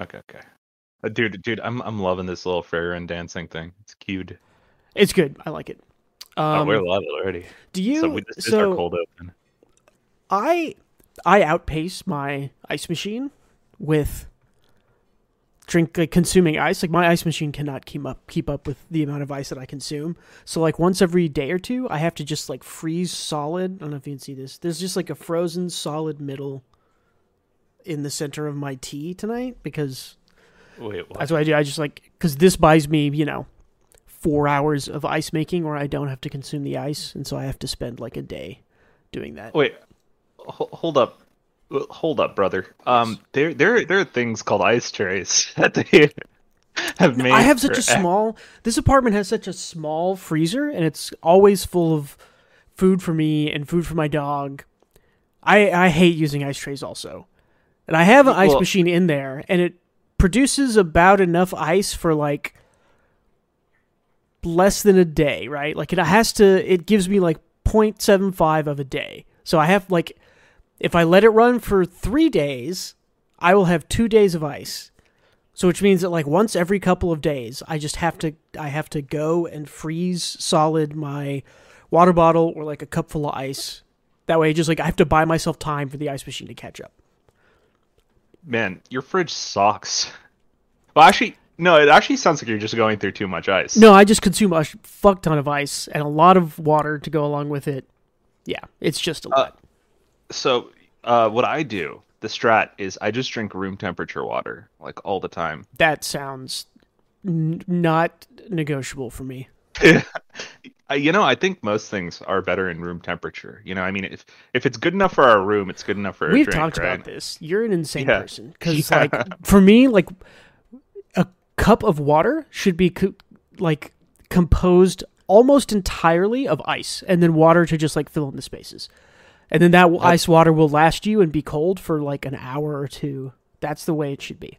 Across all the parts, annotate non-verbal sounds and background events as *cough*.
Okay, okay. Uh, dude, dude, I'm I'm loving this little Farron dancing thing. It's cute. It's good. I like it. oh, Um, we're love it already. do you? So we, this is so our cold open. I I outpace my ice machine with drink like consuming ice. Like my ice machine cannot keep up keep up with the amount of ice that I consume. So like once every day or two, I have to just like freeze solid. I don't know if you can see this. There's just like a frozen solid middle in the center of my tea tonight because Wait, what? that's what I do. I just like because this buys me, you know, four hours of ice making, where I don't have to consume the ice, and so I have to spend like a day doing that. Wait, ho- hold up, hold up, brother. Um, there, there, there are things called ice trays *laughs* that they have made. I have such for- a small. This apartment has such a small freezer, and it's always full of food for me and food for my dog. I I hate using ice trays also, and I have an ice Well- machine in there, and it produces about enough ice for like less than a day, right? Like it has to. It gives me like 0.75 of a day, so I have like if I let it run for three days, I will have two days of ice. So which means that like once every couple of days, I just have to I have to go and freeze solid my water bottle or like a cup full of ice. That way, just like I have to buy myself time for the ice machine to catch up. Man, your fridge sucks. *laughs* Well, actually, no. It actually sounds like you're just going through too much ice. No, I just consume a fuck ton of ice and a lot of water to go along with it. Yeah, it's just a lot. So, uh, what I do, the strat is I just drink room temperature water like all the time. that sounds n- not negotiable for me. *laughs* You know, I think most things are better in room temperature. You know, I mean, if if it's good enough for our room, it's good enough for We've drink, talked right? about this. You're an insane Yeah. person because, *laughs* Yeah. like, for me, like a cup of water should be co- like composed almost entirely of ice, and then water to just like fill in the spaces, and then that ice water will last you and be cold for like an hour or two. That's the way it should be.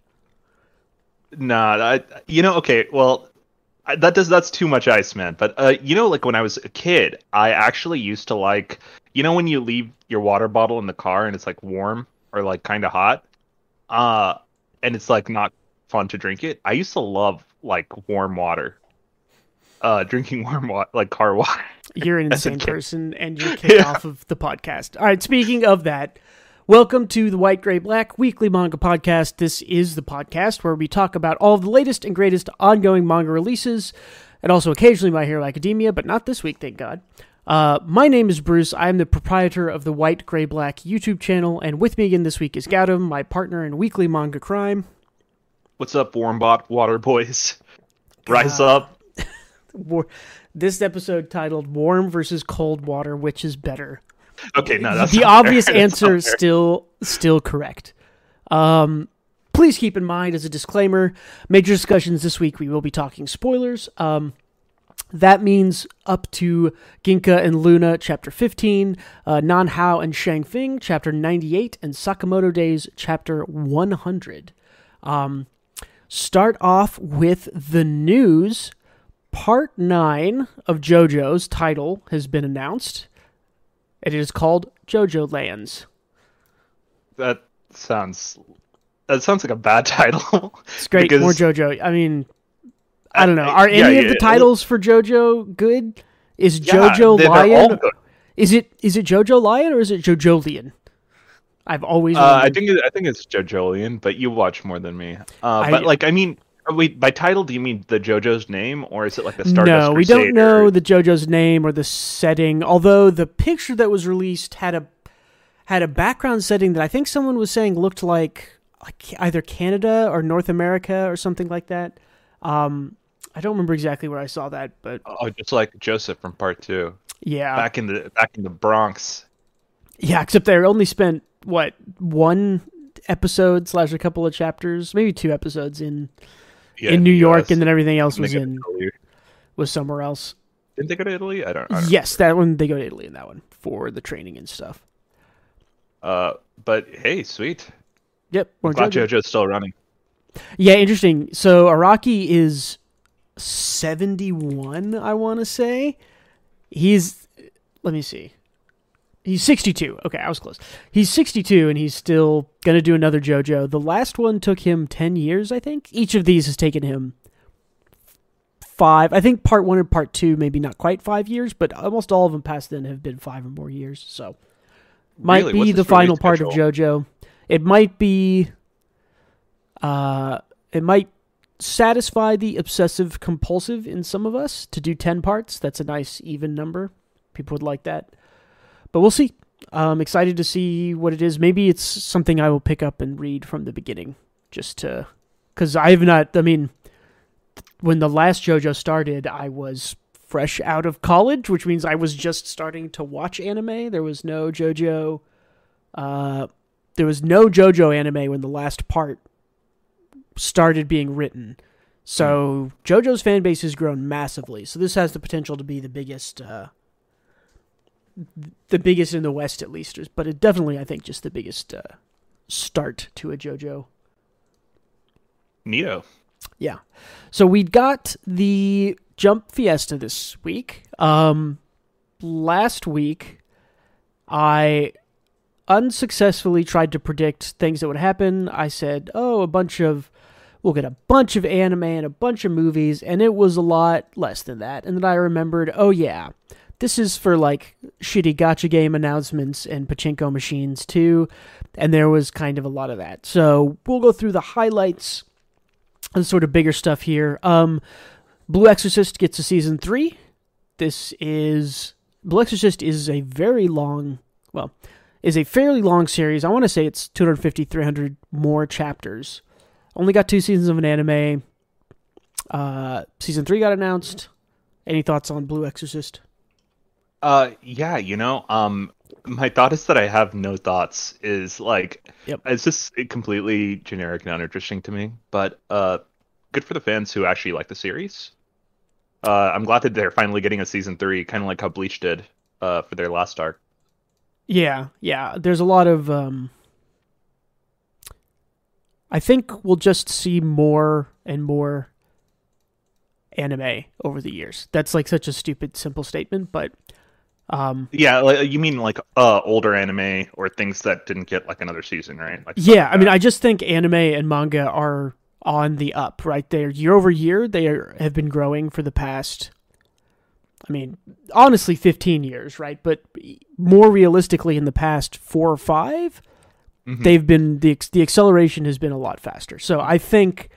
Nah, I, you know, okay, well, that does that's too much ice, man. But uh, you know, like when I was a kid, I actually used to like, you know, when you leave your water bottle in the car and it's like warm or like kind of hot, uh, and it's like not fun to drink it. I used to love like warm water, uh, *laughs* drinking warm water, like car water. You're an *laughs* insane person, and you're *laughs* kicked Yeah. off of the podcast. All right, speaking of that, welcome to the White Grey Black Weekly Manga Podcast. This is the podcast where we talk about all of the latest and greatest ongoing manga releases, and also occasionally My Hero Academia, but not this week, thank God. Uh, my name is Bruce. I am the proprietor of the White Grey Black YouTube channel, and with me again this week is Gautam, my partner in weekly manga crime. What's up, warm bot water boys? Rise God. up. *laughs* War- this episode titled "Warm versus Cold Water, which is better." Okay, no, that's the obvious *laughs* fair. Answer fair. still still correct. Um, please keep in mind as a disclaimer, major discussions this week we will be talking spoilers. Um, that means up to Ginka and Gluna, chapter 15, uh, Nan Hao and Shang Feng, chapter 98, and Sakamoto Days, chapter 100. Um, start off with the news. Part 9 of JoJo's title has been announced. It is called JoJo Lands. That sounds. That sounds like a bad *laughs* title. It's great, more JoJo. I mean, I don't know. I- Are yeah, any of the titles for JoJo good? Is Yeah, JoJo all Lion? Is it is it JoJo Lion or is it JoJolian? I've always Uh, I think it- I think it's JoJolian, but you watch more than me. Uh, I- but like, I mean, uh, wait, by title, do you mean the JoJo's name, or is it like the Stardust no, we don't know the JoJo's name or the setting. Although the picture that was released had a had a background setting that I think someone was saying looked like like either Canada or North America or something like that. Um, I don't remember exactly where I saw that, but Oh, just like Joseph from Part Two, yeah, back in the back in the Bronx. Yeah, except they only spent what one episode slash a couple of chapters, maybe two episodes in Yeah, in New York, US. and then everything else was they go to in Italy? was somewhere else. Didn't they go to Italy? I don't. I don't Yes, that one they go to Italy in that one for the training and stuff. Uh, but hey, sweet. Yep, more Glad JoJo. JoJo's still running. Yeah, interesting. So Araki is seventy one. I want to say he's. Let me see. He's 62. Okay, I was close. He's 62 and he's still going to do another JoJo. The last one took him 10 years, I think. Each of these has taken him five. I think part one and part two, maybe not quite five years, but almost all of them past then have been five or more years. So, might Really? be the final part of? JoJo. It might be. Uh, it might satisfy the obsessive compulsive in some of us to do 10 parts. That's a nice even number. People would like that. But we'll see. I'm excited to see what it is. Maybe it's something I will pick up and read from the beginning just to cuz I've not I mean when the last JoJo started, I was fresh out of college, which means I was just starting to watch anime. There was no JoJo uh there was no JoJo anime when the last part started being written. So JoJo's fan base has grown massively. So this has the potential to be the biggest, uh, the biggest in the West at least. But it definitely, I think, just the biggest uh, start to a JoJo. Neato. Yeah. So we got the Jump Fiesta this week. Um, last week, I unsuccessfully tried to predict things that would happen. I said, "Oh, a bunch of we'll get a bunch of anime and a bunch of movies," and it was a lot less than that. And then I remembered, "Oh yeah, this is for like shitty gacha game announcements and pachinko machines too." And there was kind of a lot of that. So we'll go through the highlights and sort of bigger stuff here. Um, Blue Exorcist gets a season three. This is Blue Exorcist is a very long, well, is a fairly long series. I want to say it's 250, 300 more chapters. Only got two seasons of an anime. Uh, season three got announced. Any thoughts on Blue Exorcist? Uh, yeah, you know, um, my thought is that I have no thoughts. Is like, Yep. it's just completely generic and uninteresting to me. But uh, good for the fans who actually like the series. Uh, I'm glad that they're finally getting a season three, kind of like how Bleach did uh, for their last arc. Yeah, yeah. There's a lot of. Um, I think we'll just see more and more anime over the years. That's like such a stupid, simple statement, but um, Yeah, like, you mean like uh, older anime or things that didn't get like another season, right? Like, yeah. I mean, I just think anime and manga are on the up, right? They're year over year. They are, have been growing for the past. I mean, honestly, 15 years, right? But more realistically, in the past four or 5 Mhm. they've been the the acceleration has been a lot faster. So I think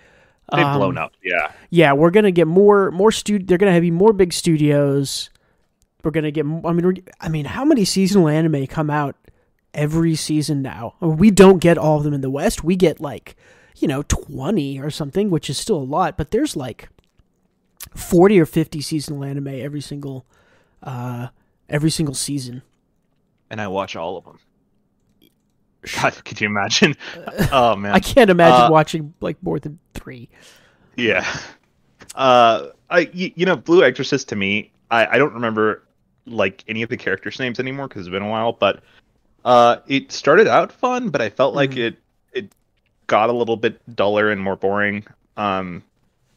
they've um, blown up. Yeah, Yeah, we're gonna get more more stu. They're gonna have more big studios. We're gonna get. I mean, we're, I mean, how many seasonal anime come out every season now? I mean, We don't get all of them in the West. We get like, you know, twenty or something, which is still a lot. But there's like forty or fifty seasonal anime every single, uh, every single season. and I watch all of them. God, could you imagine? *laughs* oh man, I can't imagine Uh, watching like more than three. Yeah. Uh, I y- you know Blue Exorcist to me, I I don't remember like any of the characters' names anymore because it's been a while, but uh, it started out fun, but I felt like Mhm. it it got a little bit duller and more boring. Um,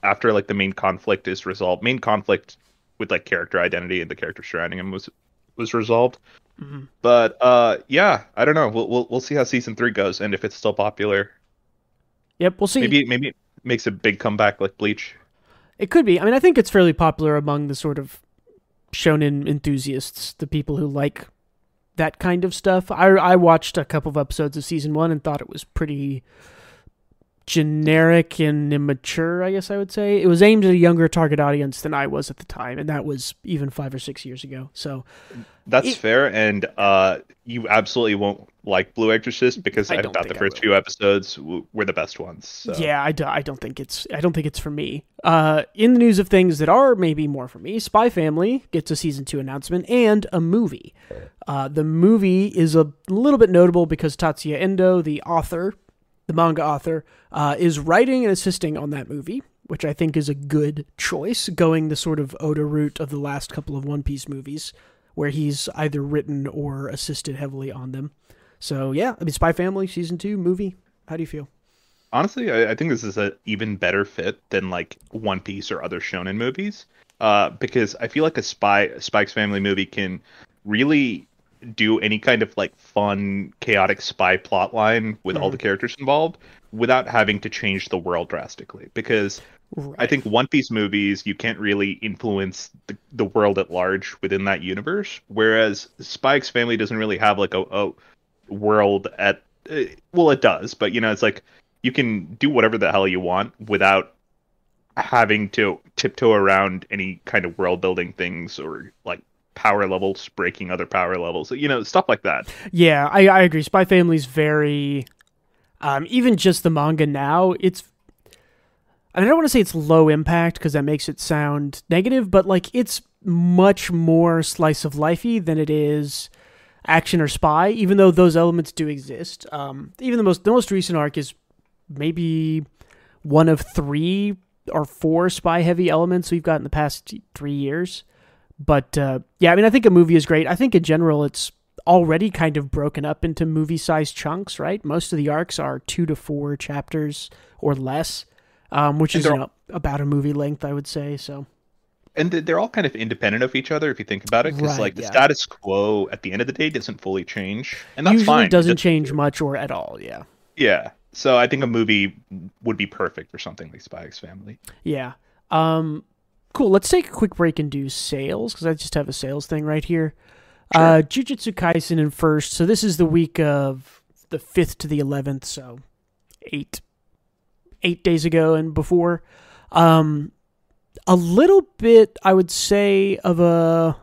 after like the main conflict is resolved, main conflict with like character identity and the character surrounding him was was resolved. Mhm. But uh, yeah, I don't know. We'll we'll we'll see how season three goes and if it's still popular. Yep, we'll see. Maybe maybe it makes a big comeback like Bleach. It could be. I mean, I think it's fairly popular among the sort of shonen enthusiasts, the people who like that kind of stuff. I I watched a couple of episodes of season one and thought it was pretty generic and immature. I guess I would say it was aimed at a younger target audience than I was at the time, and that was even five or six years ago. So That's It- fair, and uh, you absolutely won't like Blue Exorcist because I I, thought the I first will. few episodes w- were the best ones. So. Yeah, I, do, I don't think it's I don't think it's for me. Uh, in the news of things that are maybe more for me, Spy Family gets a season two announcement and a movie. Uh, the movie is a little bit notable because Tatsuya Endo, the author, the manga author, uh, is writing and assisting on that movie, which I think is a good choice, going the sort of Oda route of the last couple of One Piece movies, where he's either written or assisted heavily on them. So yeah, I mean, Spy Family season two movie. How do you feel? Honestly, I, I think this is an even better fit than like One Piece or other shonen movies, uh, because I feel like a spy Spike's Family movie can really do any kind of like fun, chaotic spy plot line with all the characters involved without having to change the world drastically. Because I think One Piece movies, you can't really influence the, the world at large within that universe. Whereas Spy x Family doesn't really have like a, a world at uh, well, it does, but you know, it's like you can do whatever the hell you want without having to tiptoe around any kind of world building things or like power levels breaking other power levels you know stuff like that Yeah, I, I agree. Spy Family's very, um, even just the manga now. It's, I don't want to say it's low impact because that makes it sound negative, but like it's much more slice of lifey than it is action or spy. Even though those elements do exist, um, even the most the most recent arc is maybe one of three or four spy heavy elements we've got in the past three years. But uh, yeah, I mean, I think a movie is great. I think in general, it's already kind of broken up into movie sized chunks, right? Most of the arcs are two to four chapters or less, um, which is you know, about a movie length, I would say. So and they're all kind of independent of each other if you think about it because Right, like the yeah. status quo at the end of the day doesn't fully change and that's usually fine doesn't That's- change much or at all. Yeah, yeah so i think a movie would be perfect for something like spy x family yeah. Um, cool. Let's take a quick break and do sales because I just have a sales thing right here. Uh, Jujutsu Kaisen in first. So this is the week of the fifth to the eleventh. So eight, eight days ago and before. Um, a little bit, I would say, of a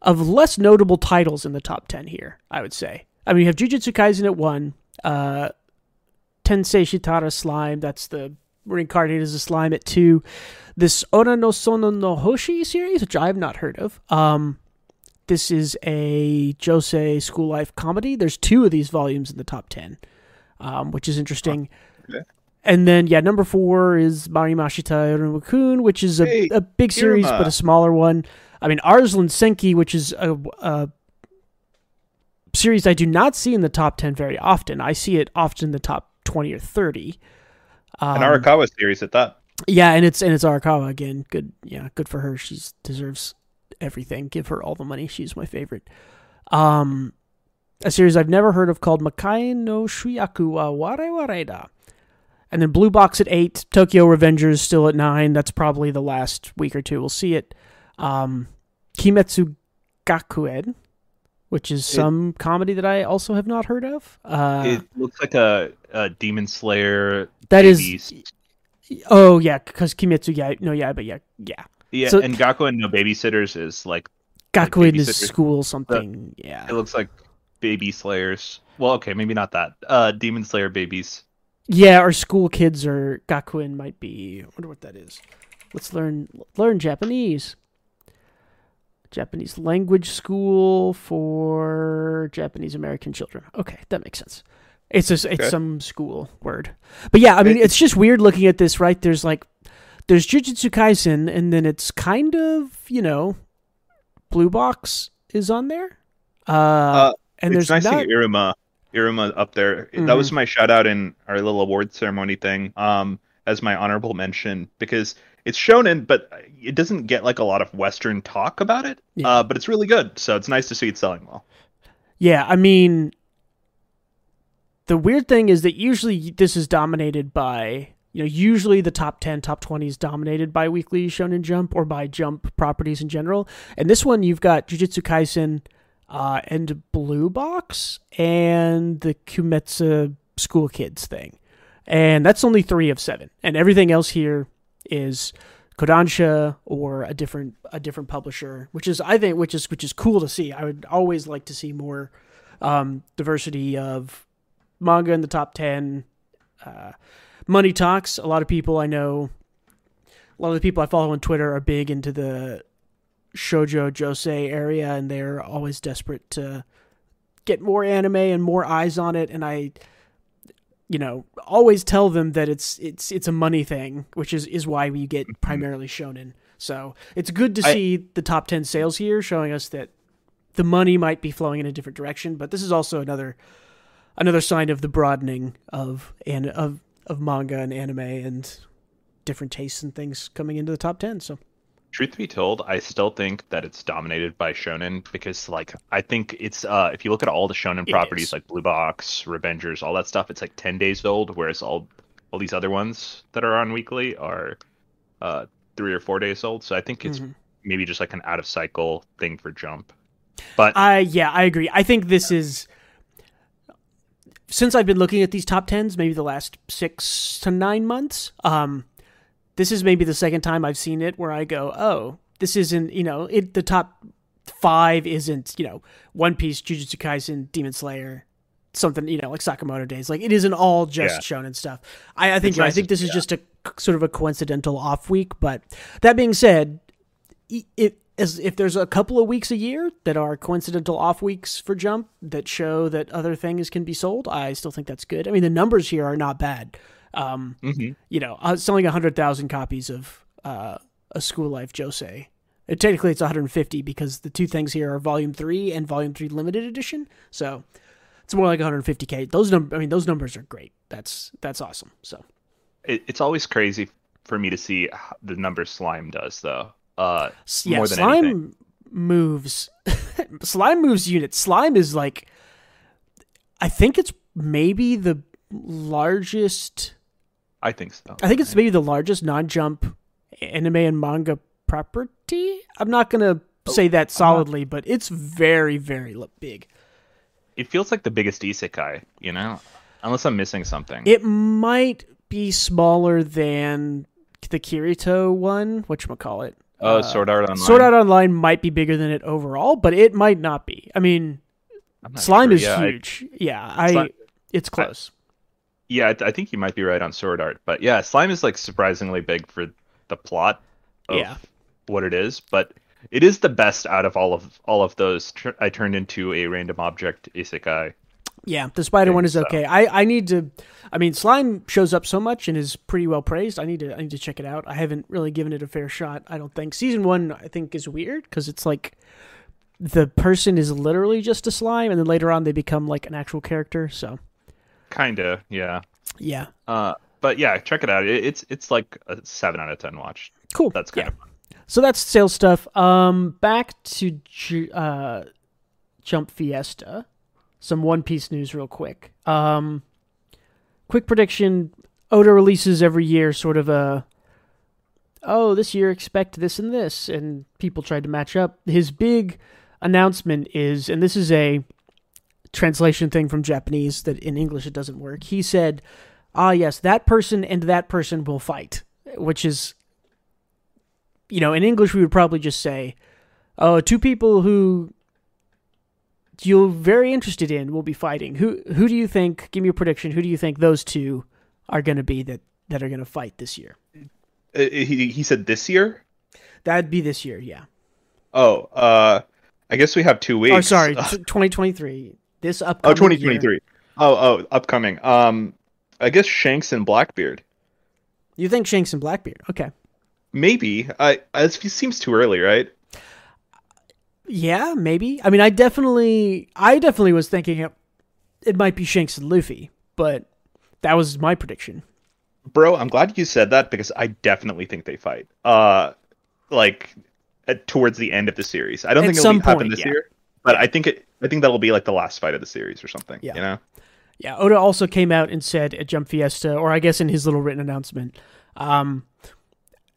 of less notable titles in the top ten here. I would say. I mean, you have Jujutsu Kaisen at one. Uh, Tensei Shitara Slime. That's the reincarnated as a slime at two. This Ora no Sono no Hoshi series, which I have not heard of. Um, this is a josei school life comedy. There's two of these volumes in the top ten, um, which is interesting. Okay. And then yeah, number four is Mairimashita Iruma-kun, which is a, Hey, a big series Iruma. but a smaller one. I mean Arslan Senki, which is a, a series I do not see in the top ten very often. I see it often in the top twenty or thirty. Um, an arakawa series at that yeah, and it's and it's Arakawa again. Good, yeah, good for her. She deserves everything. Give her all the money. She's my favorite. Um, a series I've never heard of called Makai no Shuyaku wa Ware Wareda. And then Blue Box at eight, Tokyo Revengers still at nine. That's probably the last week or two we'll see it. Um, Kimetsu Gakuen, which is some comedy that I also have not heard of. Uh, it looks like a, a demon slayer that is, babies. oh yeah, because Kimetsu, yeah, no, yeah, but yeah, yeah. yeah so- and Gakko and no babysitters is like Like Gakuen is school something. yeah. it looks like baby slayers well okay maybe not that uh demon slayer babies Yeah, or school kids or Gakuen might be. I wonder what that is. Let's learn learn Japanese. Japanese language school for Japanese American children. Okay, that makes sense. It's just it's Okay. some school word. But yeah, I mean It- it's just weird looking at this, right? There's like there's Jujutsu Kaisen and then it's kind of, you know, Blue Box is on there. Uh, and it's there's nice not Iruma Iruma up there Mhm. that was my shout out in our little award ceremony thing um as my honorable mention because it's shonen but it doesn't get like a lot of western talk about it Yeah. uh but it's really good so it's nice to see it selling well Yeah, I mean, the weird thing is that usually this is dominated by, you know, usually the top 10, top 20 is dominated by Weekly Shonen Jump or by Jump properties in general. And this one, you've got Jujutsu Kaisen uh, and Blue Box and the Kimetsu School Kids thing. And that's only three of seven. And everything else here is Kodansha or a different a different publisher, which is I think which is which is cool to see. I would always like to see more um, diversity of manga in the top ten. Uh, money talks. A lot of people I know, a lot of the people I follow on Twitter are big into the shojo josei area, and they're always desperate to get more anime and more eyes on it. And I, you know, always tell them that it's it's it's a money thing, which is is why we get primarily shonen. So it's good to I- see the top ten sales here, showing us that the money might be flowing in a different direction. But this is also another another sign of the broadening of and of of manga and anime and different tastes and things coming into the top ten. So truth be told, I still think that it's dominated by shonen because, like, I think it's uh, if you look at all the shonen It properties is. like Blue Box, Revengers, all that stuff, it's like ten days old, whereas all all these other ones that are on weekly are uh three or four days old. So I think it's Mhm. maybe just like an out of cycle thing for Jump. But I yeah, I agree. I think this is since I've been looking at these top tens, maybe the last six to nine months. Um, this is maybe the second time I've seen it where I go, oh, this isn't you know it. The top five isn't you know One Piece, Jujutsu Kaisen, Demon Slayer. Something you know, like Sakamoto Days, like it isn't all just shonen stuff. I, I think I think this is yeah. just a sort of a coincidental off week. But that being said, it as if there's a couple of weeks a year that are coincidental off weeks for Jump that show that other things can be sold, I still think that's good. I mean, the numbers here are not bad. Um, Mhm. You know, uh, selling hundred thousand copies of uh, a School Life josei. Uh, technically, it's 150 because the two things here are Volume Three and Volume Three Limited Edition. So it's more like 150k. Those num- I mean, those numbers are great. That's that's awesome. So it, it's always crazy for me to see the number Slime does, though. Uh, yeah, more than slime anything. moves. *laughs* slime moves units. Slime is like, I think it's maybe the largest. I think so. I think it's maybe the largest non-jump anime and manga property. I'm not gonna say that solidly, but it's very, very big. It feels like the biggest isekai, you know, unless I'm missing something. It might be smaller than the Kirito one. What call it? Oh, Sword Art Online. Sword Art Online might be bigger than it overall, but it might not be. I mean, Slime sure. is yeah, I- huge. yeah, I. Slime- it's close. yeah, I, I think you might be right on Sword Art, but yeah, Slime is like surprisingly big for the plot of Yeah. what it is, but it is the best out of all of all of those. I turned into a random object isekai. Yeah, the spider one is so. okay. I, I need to. I mean, Slime shows up so much and is pretty well praised. I need to. I need to check it out. I haven't really given it a fair shot. I don't think season one. I think is weird because it's like the person is literally just a slime, and then later on they become like an actual character. So Kinda, yeah. yeah, Uh, but yeah, check it out. It, it's it's like a seven out of ten watch. cool. That's kind yeah. of fun. So that's sales stuff. Um, back to uh, Jump Fiesta. Some One Piece news, real quick. Um, quick prediction: Oda releases every year, sort of a. Oh, this year expect this and this, and people tried to match up. His big announcement is, and this is a translation thing from Japanese that in English it doesn't work. He said, "Ah, yes, that person and that person will fight," which is you know, in English we would probably just say, "Oh, two people who you're very interested in will be fighting." Who who do you think? Give me a prediction. Who do you think those two are going to be that that are going to fight this year? Uh, he he said this year. That'd be this year, yeah. Oh, uh, I guess we have two weeks. Oh, sorry, 2023. This Oh, upcoming 2023. year. Oh, oh, upcoming. Um, I guess Shanks and Blackbeard. You think Shanks and Blackbeard? Okay. Maybe. I. It seems too early, right? Yeah, maybe. I mean, I definitely, I definitely was thinking it, it might be Shanks and Luffy, but that was my prediction. Bro, I'm glad you said that because I definitely think they fight. Uh, like at, towards the end of the series. I don't At think it'll be, happen this yeah. year, but I think it. I think that'll be like the last fight of the series or something. Yeah. You know. Yeah, Oda also came out and said at Jump Fiesta, or I guess in his little written announcement, um,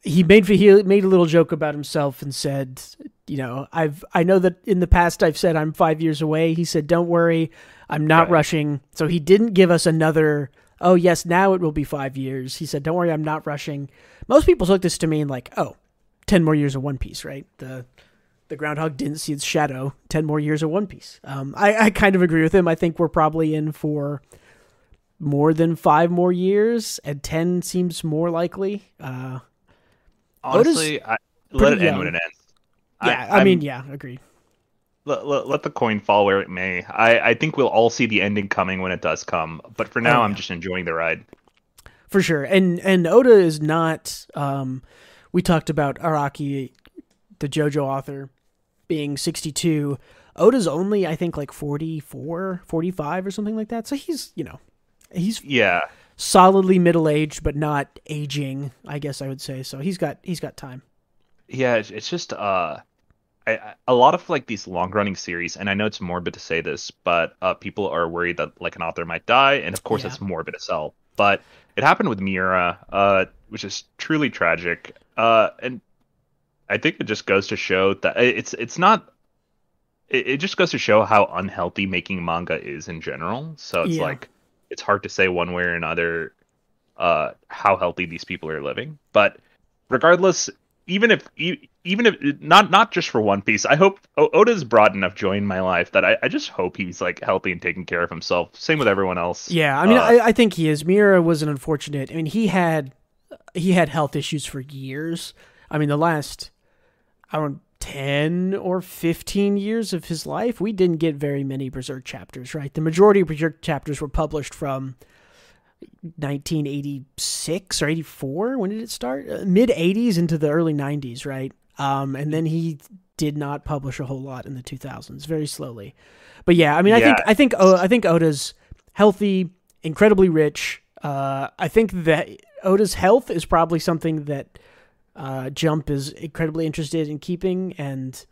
he made he made a little joke about himself and said, you know, I've I know that in the past I've said I'm five years away. He said, don't worry, I'm not Right. rushing. So he didn't give us another. Oh yes, now it will be five years. He said, don't worry, I'm not rushing. Most people took this to mean like, oh, 10 more years of One Piece, right? The the groundhog didn't see its shadow 10 more years of one piece um, I, I kind of agree with him i think we're probably in for more than five more years and 10 seems more likely uh, Oda's Honestly, I, let it pretty end when it ends. yeah i, I'm- mean yeah agreed let, let, let the coin fall where it may. I, I think we'll all see the ending coming when it does come. But for now, Oh, I'm just enjoying the ride. for sure and and oda is not um, we talked about araki the jojo author being 62 oda's only i think like 44 45 or something like that so he's you know he's Yeah, solidly middle aged but not aging i guess i would say so he's got he's got time yeah, it's, just uh, I, a lot of like these long running series, and I know it's morbid to say this, but uh, people are worried that like an author might die, and of course Yeah. it's morbid as hell. But it happened with Miura, uh, which is truly tragic. Uh, and I think it just goes to show that it's it's not. It, it just goes to show how unhealthy making manga is in general. So it's Yeah. like it's hard to say one way or another uh, how healthy these people are living. But regardless, even if even if not not just for One Piece, I hope o- Oda's brought enough joy in my life that I, I just hope he's like healthy and taking care of himself. Same with everyone else. Yeah, I mean, Uh, I, I think he is. Miura was an unfortunate. I mean, he had he had health issues for years. I mean, the last I don't know, ten or fifteen years of his life, we didn't get very many Berserk chapters. Right, the majority of Berserk chapters were published from 1986 or 84. When did it start? Uh, Mid 80s into the early 90s, right? Um, and then he did not publish a whole lot in the 2000s, very slowly. But yeah, I mean, I think I think O- I think Oda's healthy, incredibly rich. Uh, I think that Oda's health is probably something that uh, Jump is incredibly interested in keeping, and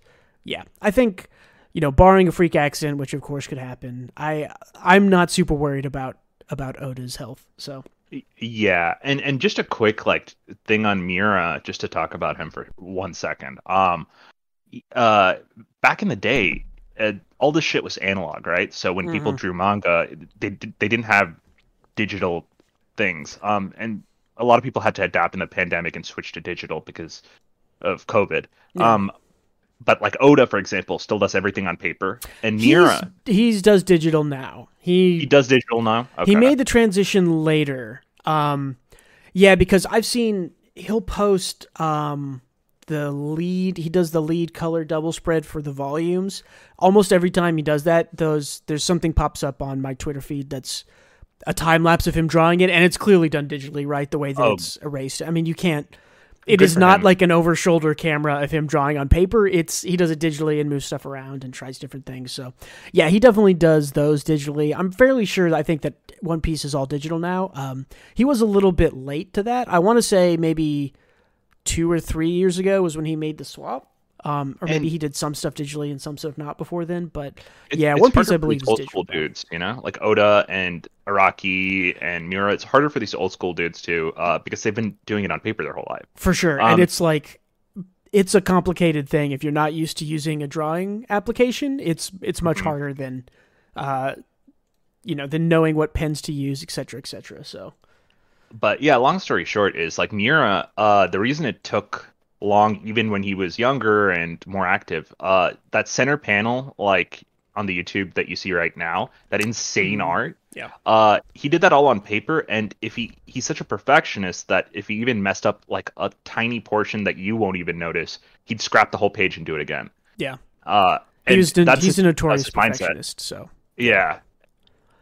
yeah, I think you know, barring a freak accident, which of course could happen, I I'm not super worried about about Oda's health. So Yeah, and and just a quick like thing on Miura, just to talk about him for one second. Um, uh, back in the day, uh, all this shit was analog, right? So when people Mhm. drew manga, they they didn't have digital things. Um, and a lot of people had to adapt in the pandemic and switch to digital because of COVID. Yeah. Um, but like Oda, for example, still does everything on paper, and Miura, he's, he's does digital now. He he does digital now. Okay. He made the transition later. Um, yeah, because I've seen he'll post um, the lead. He does the lead color double spread for the volumes. Almost every time he does that, those there's something pops up on my Twitter feed that's a time lapse of him drawing it, and it's clearly done digitally, right? The way that Oh. it's erased. I mean, you can't. It Good is not him. like an over shoulder camera of him drawing on paper. It's he does it digitally and moves stuff around and tries different things. So yeah, he definitely does those digitally. I'm fairly sure. I think that One Piece is all digital now. Um, he was a little bit late to that. I want to say maybe two or three years ago was when he made the swap. Um, or maybe And- he did some stuff digitally and some stuff not before then. But It- yeah, One Piece I believe is old digital. school dudes, you know, like Oda and Araki and Miura. It's harder for these old school dudes too, uh, because they've been doing it on paper their whole life. For sure. Um, and it's like it's a complicated thing if you're not used to using a drawing application. It's it's much Mhm. harder than uh you know, than knowing what pens to use, et cetera, et cetera. So But yeah, long story short is like Miura. Uh, the reason it took long, even when he was younger and more active, uh, that center panel, like on the YouTube that you see right now, that insane Mhm. art. Yeah. Uh, he did that all on paper, and if he he's such a perfectionist that if he even messed up like a tiny portion that you won't even notice, he'd scrap the whole page and do it again. Yeah. Uh, he was that's he's his- a notorious mindset. perfectionist. So Yeah.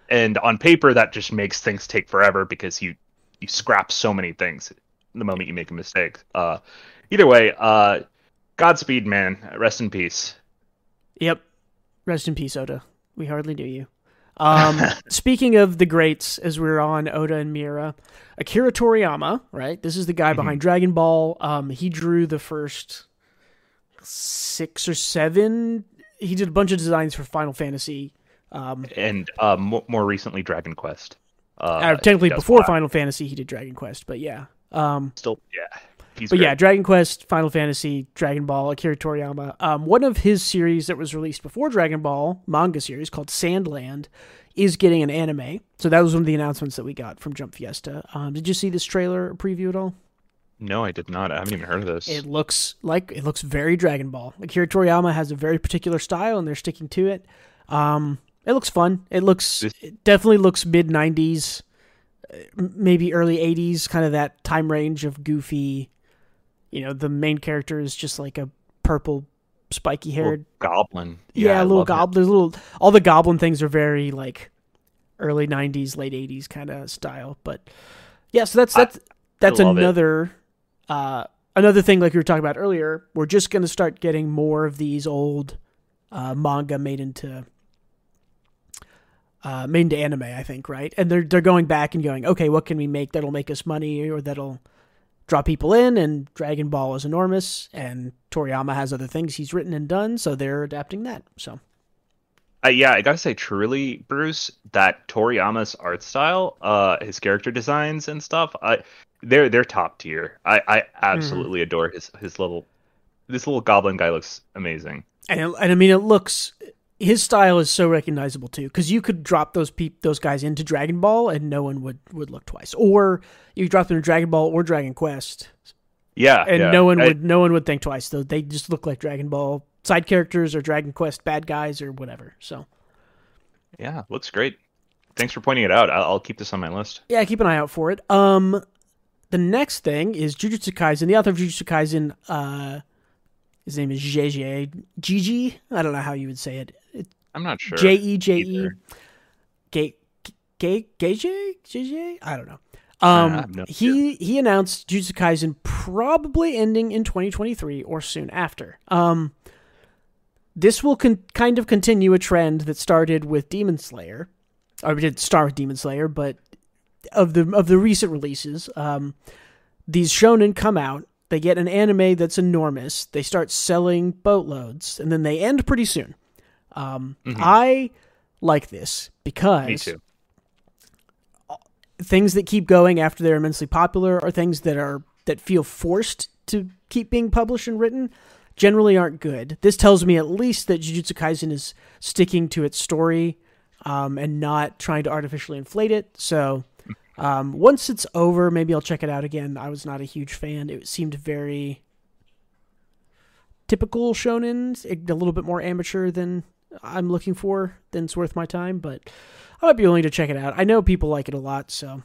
And on paper that just makes things take forever because you you scrap so many things the moment you make a mistake. Uh either way, uh Godspeed man, rest in peace. Yep. Rest in peace, Oda. We hardly knew you. Um, *laughs* speaking of the greats, as we're on Oda and Miura, Akira Toriyama, right? This is the guy behind Dragon Ball. Um, he drew the first six or seven. He did a bunch of designs for Final Fantasy. Um, And uh mo- more recently Dragon Quest. Uh, uh, technically, before. Final Fantasy, he did Dragon Quest, but yeah. Um, still yeah. He's but great. yeah, Dragon Quest, Final Fantasy, Dragon Ball, Akira Toriyama. Um, one of his series that was released before Dragon Ball, manga series called Sandland, is getting an anime. So that was one of the announcements that we got from Jump Fiesta. Um, did you see this trailer preview at all? No, I did not. I haven't even heard of this. It looks like it looks very Dragon Ball. Akira Toriyama has a very particular style, and they're sticking to it. Um, it looks fun. It looks This- it definitely looks mid '90s, uh, maybe early '80s, kind of that time range of goofy. You know, the main character is just like a purple, spiky haired goblin. Yeah, I little goblin. Little all the goblin things are very like early '90s, late '80s kind of style. But yeah, so that's I- that's that's another uh, another thing like we were talking about earlier. We're just going to start getting more of these old uh, manga made into uh, made into anime. I think right, and they're they're going back and going, okay, what can we make that'll make us money or that'll draw people in, and Dragon Ball is enormous, and Toriyama has other things he's written and done, so they're adapting that. So Uh, yeah, I gotta say, truly, Bruce, that Toriyama's art style, uh, his character designs and stuff, I, they're they're top tier. I, I absolutely adore his his little this little goblin guy looks amazing. and and I mean it looks his style is so recognizable too because you could drop those peop, those guys into Dragon Ball and no one would would look twice, or you drop them in Dragon Ball or Dragon Quest Yeah, and yeah. no one I- would no one would think twice though they just look like Dragon Ball side characters or Dragon Quest bad guys or whatever. So yeah, looks great. Thanks for pointing it out. I'll, I'll keep this on my list. yeah, keep an eye out for it. Um, the next thing is Jujutsu Kaisen. The author of Jujutsu Kaisen, uh, his name is JJ Gigi. I don't know how you would say it. I'm not sure. J E J E. Gay Gay Gay JJ? I don't know. Um, no he he announced Jujutsu Kaisen probably ending in 2023 or soon after. Um, this will con- kind of continue a trend that started with Demon Slayer, or did start with Demon Slayer, but of the of the recent releases, um, these shonen come out. They get an anime that's enormous. They start selling boatloads, and then they end pretty soon. Um, I like this because things that keep going after they're immensely popular are things that are that feel forced to keep being published and written generally aren't good. This tells me at least that Jujutsu Kaisen is sticking to its story um, and not trying to artificially inflate it. So *laughs* um, once it's over, maybe I'll check it out again. I was not a huge fan. It seemed very typical shonen, a little bit more amateur than I'm looking for, than it's worth my time. But I might be willing to check it out. I know people like it a lot, so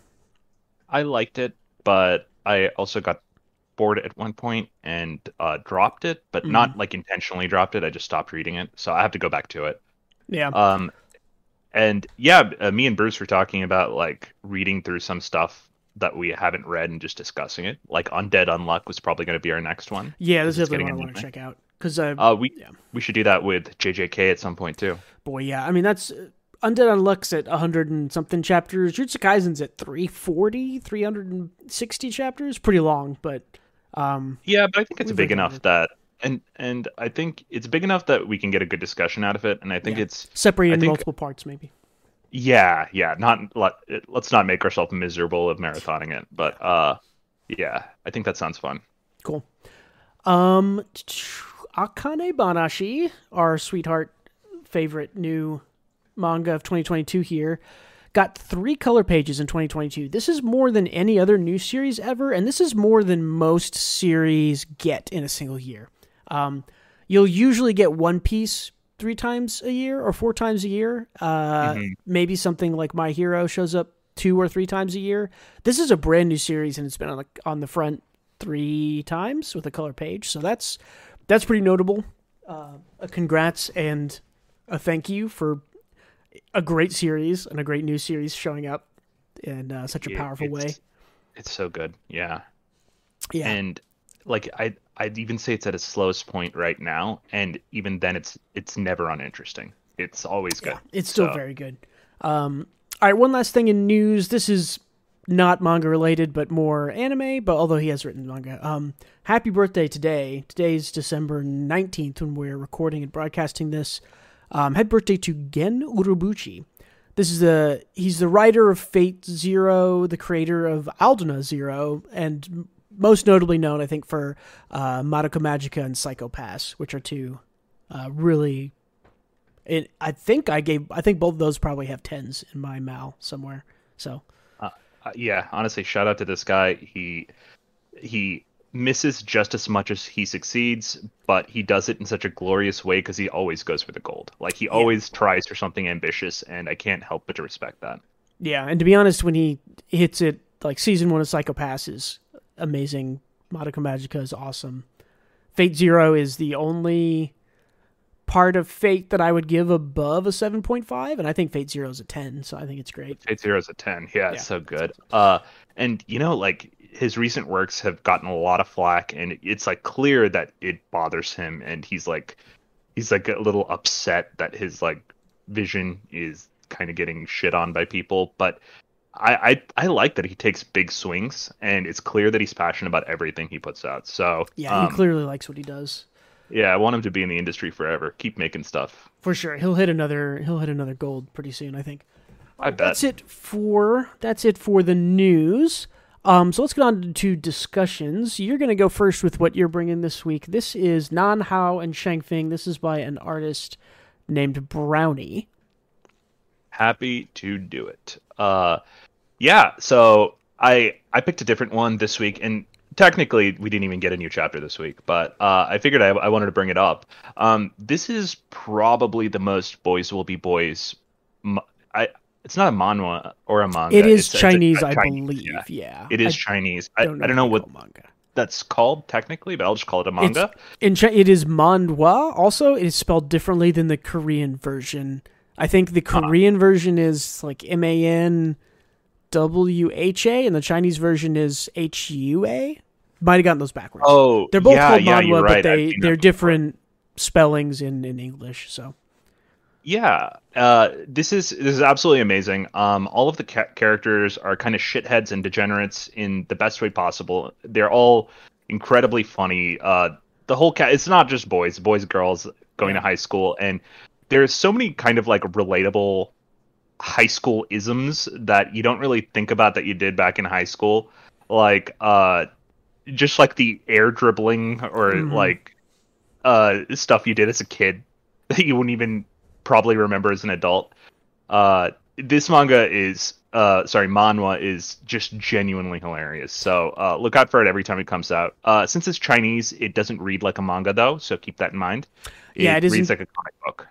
I liked it, but I also got bored at one point and uh, dropped it, but Mm-hmm. not like intentionally dropped it. I just stopped reading it, so I have to go back to it. yeah. Um, and yeah, uh, me and Bruce were talking about like reading through some stuff that we haven't read and just discussing it. Like Undead Unluck was probably going to be our next one. Yeah, this is the one I want to check out because uh, Uh, we Yeah. we should do that with JJK at some point too. boy, yeah, I mean that's uh, Undead Unluck's at 100 and something chapters. Jujutsu Kaisen's at 340, 360 chapters. Pretty long, but um, Yeah, but I think it's big enough that and and I think it's big enough that we can get a good discussion out of it. And I think Yeah. it's separated think- multiple parts, maybe. yeah, yeah, not let let's not make ourselves miserable of marathoning it, but uh, yeah, I think that sounds fun. Cool. Um, Akane Banashi, our sweetheart favorite new manga of 2022 here, got three color pages in 2022. This is more than any other new series ever, and this is more than most series get in a single year. Um, you'll usually get one piece three times a year or four times a year. Uh, Maybe something like My Hero shows up two or three times a year. This is a brand new series, and it's been on the on the front three times with a color page. So that's that's pretty notable. Uh, a congrats and a thank you for a great series and a great new series showing up in uh, such a powerful way. it's- It's so good, yeah. Yeah, and like I I'd even say it's at its slowest point right now, and even then it's it's never uninteresting. It's always good. yeah, it's still So, very good. Um, all right, one last thing in news. This is not manga related, but more anime. But although he has written manga, um, happy birthday today. Today's December nineteenth when we're recording and broadcasting this. Um, happy birthday to Gen Urobuchi. This is the he's the writer of Fate Zero, the creator of Aldnoah.Zero, and most notably known, I think, for uh, Madoka Magica and Psycho Pass, which are two uh, really. It, I think I gave. I think both of those probably have tens in my mal somewhere. So Uh, yeah, honestly, shout out to this guy. He he misses just as much as he succeeds, but he does it in such a glorious way because he always goes for the gold. Like he always tries for something ambitious, and I can't help but to respect that. yeah, and to be honest, when he hits it, like season one of Psycho Pass is amazing. Madoka Magica is awesome. Fate Zero is the only part of Fate that I would give above a seven point five, and I think Fate Zero is a ten, so I think it's great. Fate Zero is a ten. Yeah, Yeah. it's so good. Uh, and you know, like his recent works have gotten a lot of flack, and it's like clear that it bothers him, and he's like, he's like a little upset that his like vision is kind of getting shit on by people. But I, I I like that he takes big swings, and it's clear that he's passionate about everything he puts out. So Yeah, um, he clearly likes what he does. Yeah, I want him to be in the industry forever. Keep making stuff. For sure. He'll hit another he'll hit another gold pretty soon, I think. I bet. That's it for that's it for the news. Um, so let's get on to discussions. You're going to go first with what you're bringing this week. This is Nan Hao and Shang Feng. This is by an artist named Brownie. happy to do it. Uh, yeah. So I I picked a different one this week, and technically we didn't even get a new chapter this week, but uh, I figured I, I wanted to bring it up. Um, this is probably the most boys will be boys. I it's not a manhwa or a manga. It is It's- it's a- Chinese, I Chinese, believe. yeah. Yeah, It is I Chinese. I, don't know, I don't know what what they call manga. that's called technically, but I'll just call it a manga. In Chi- it is manhwa. Also, it is spelled differently than the Korean version. I think the Korean version is like M A N W H A, and the Chinese version is H U A. Might have gotten those backwards. Oh, they're both yeah, called yeah, manhwa, right. but they they're different spellings in in English. So Yeah, uh, this is this is absolutely amazing. Um, all of the ca- characters are kind of shitheads and degenerates in the best way possible. They're all incredibly funny. Uh, the whole cat. It's not just boys, boys girls going to high school, and there's so many kind of like relatable high school isms that you don't really think about that you did back in high school, like uh, just like the air dribbling or Mhm. like uh stuff you did as a kid *laughs* that you wouldn't even probably remember as an adult. Uh, this manga is, uh, sorry, manhwa is just genuinely hilarious. So uh, look out for it every time it comes out. Uh, since it's Chinese, it doesn't read like a manga though, so keep that in mind. Yeah, it reads like a comic book.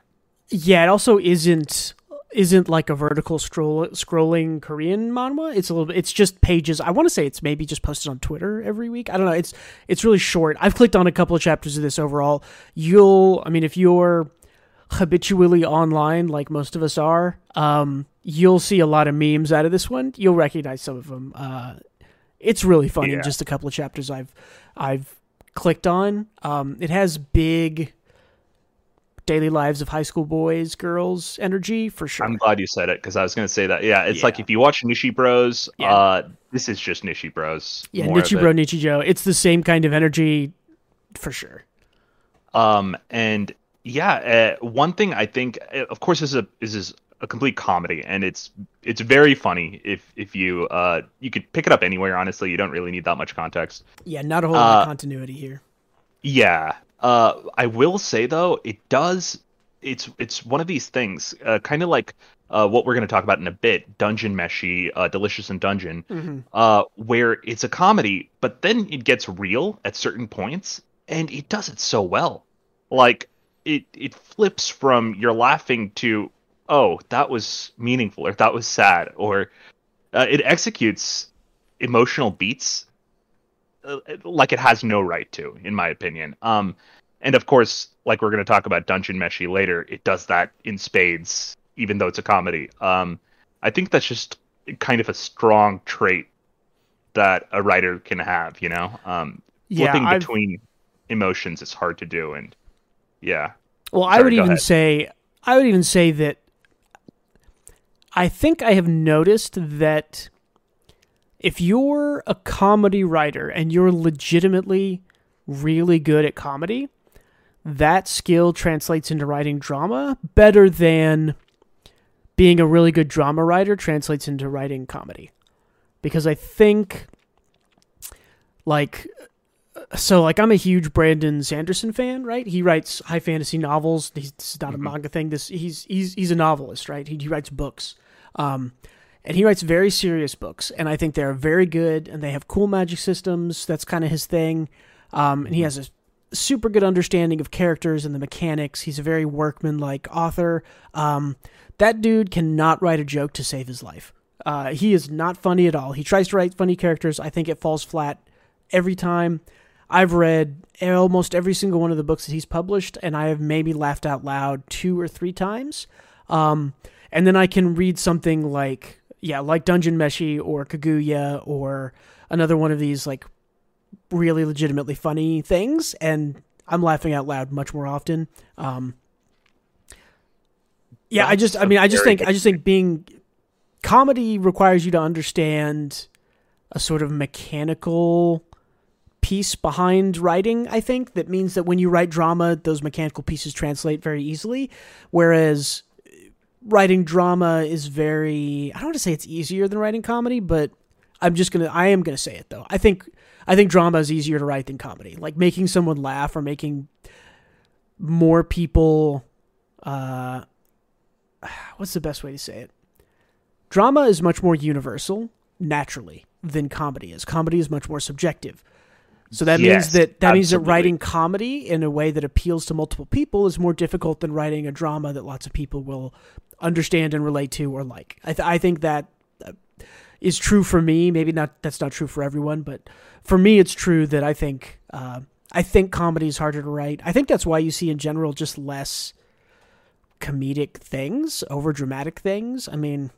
yeah, it also isn't isn't like a vertical scroll scrolling Korean manhwa. It's a little bit. It's just pages. I want to say it's maybe just posted on Twitter every week. I don't know. It's it's really short. I've clicked on a couple of chapters of this overall. You'll. I mean, if you're habitually online like most of us are, um, you'll see a lot of memes out of this one. You'll recognize some of them. Uh, it's really funny. Yeah. just a couple of chapters I've I've clicked on. Um, it has big daily lives of high school boys, girls energy for sure. I'm glad you said it because I was going to say that. Yeah, it's like if you watch Nishi Bros, Yeah. uh, this is just Nishi Bros. yeah, more of Nichibro, it. Nichijou. It's the same kind of energy for sure. Um, and yeah, uh, one thing I think, uh, of course, this is a this is a complete comedy, and it's it's very funny. If if you uh you could pick it up anywhere, honestly, you don't really need that much context. Yeah, not a whole lot Uh, of continuity here. Yeah. Uh, I will say though, it does. It's it's one of these things, uh, kind of like uh, what we're going to talk about in a bit, Dungeon Meshi, uh, Delicious in Dungeon, Mm-hmm. uh, where it's a comedy, but then it gets real at certain points, and it does it so well. Like it it flips from you're laughing to oh that was meaningful or that was sad or uh, it executes emotional beats like it has no right to, in my opinion. Um, and of course, like we're going to talk about Dungeon Meshi later, it does that in spades, even though it's a comedy. Um, I think that's just kind of a strong trait that a writer can have. You know, um, Yeah, flipping I've- between emotions is hard to do, and yeah, Well, I would even ahead. say I would even say that I think I have noticed that if you're a comedy writer and you're legitimately really good at comedy, that skill translates into writing drama better than being a really good drama writer translates into writing comedy. Because I think like so like I'm a huge Brandon Sanderson fan, right? He writes high fantasy novels. He's this is not a manga thing. This he's he's he's a novelist, right? He, he writes books. Um and he writes very serious books and I think they're very good and they have cool magic systems. That's kind of his thing. Um and he has a super good understanding of characters and the mechanics. He's a very workman-like author. Um that dude cannot write a joke to save his life. Uh, he is not funny at all. He tries to write funny characters. I think it falls flat every time. I've read almost every single one of the books that he's published, and I have maybe laughed out loud two or three times. Um, and then I can read something like, yeah, like Dungeon Meshi or Kaguya or another one of these like really legitimately funny things, and I'm laughing out loud much more often. Um, yeah, I just, I mean, I just think, I just think being comedy requires you to understand a sort of mechanical piece behind writing, I think, that means that when you write drama, those mechanical pieces translate very easily. Whereas writing drama is very I don't want to say it's easier than writing comedy, but I'm just gonna I am gonna say it though. I think I think drama is easier to write than comedy. Like making someone laugh or making more people uh what's the best way to say it? Drama is much more universal naturally than comedy is. Comedy is much more subjective. So that Yes, means that that means that writing comedy in a way that appeals to multiple people is more difficult than writing a drama that lots of people will understand and relate to or like. I, th- I think that uh, true for me. Maybe not. That's not true for everyone, but for me, it's true that I think uh, I think comedy is harder to write. I think that's why you see in general just less comedic things, over dramatic things. I mean,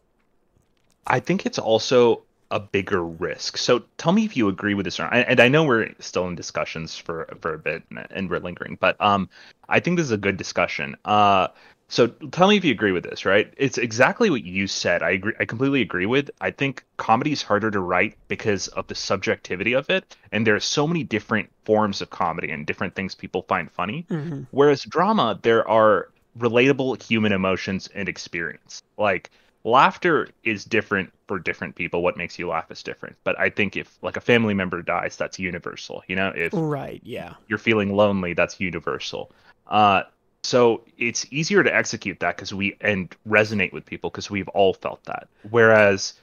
I think it's also a bigger risk. So tell me if you agree with this or not. And I know we're still in discussions for for a bit and we're lingering, but um, I think this is a good discussion. Uh, so tell me if you agree with this, right? It's exactly what you said. I agree. I completely agree with. I think comedy is harder to write because of the subjectivity of it, and there are so many different forms of comedy and different things people find funny. Whereas drama, there are relatable human emotions and experience. Like laughter is different for different people. What makes you laugh is different. But I think if like a family member dies, that's universal. You know, if right? Yeah. you're feeling lonely, that's universal. Uh, so it's easier to execute that because we and resonate with people because we've all felt that. Whereas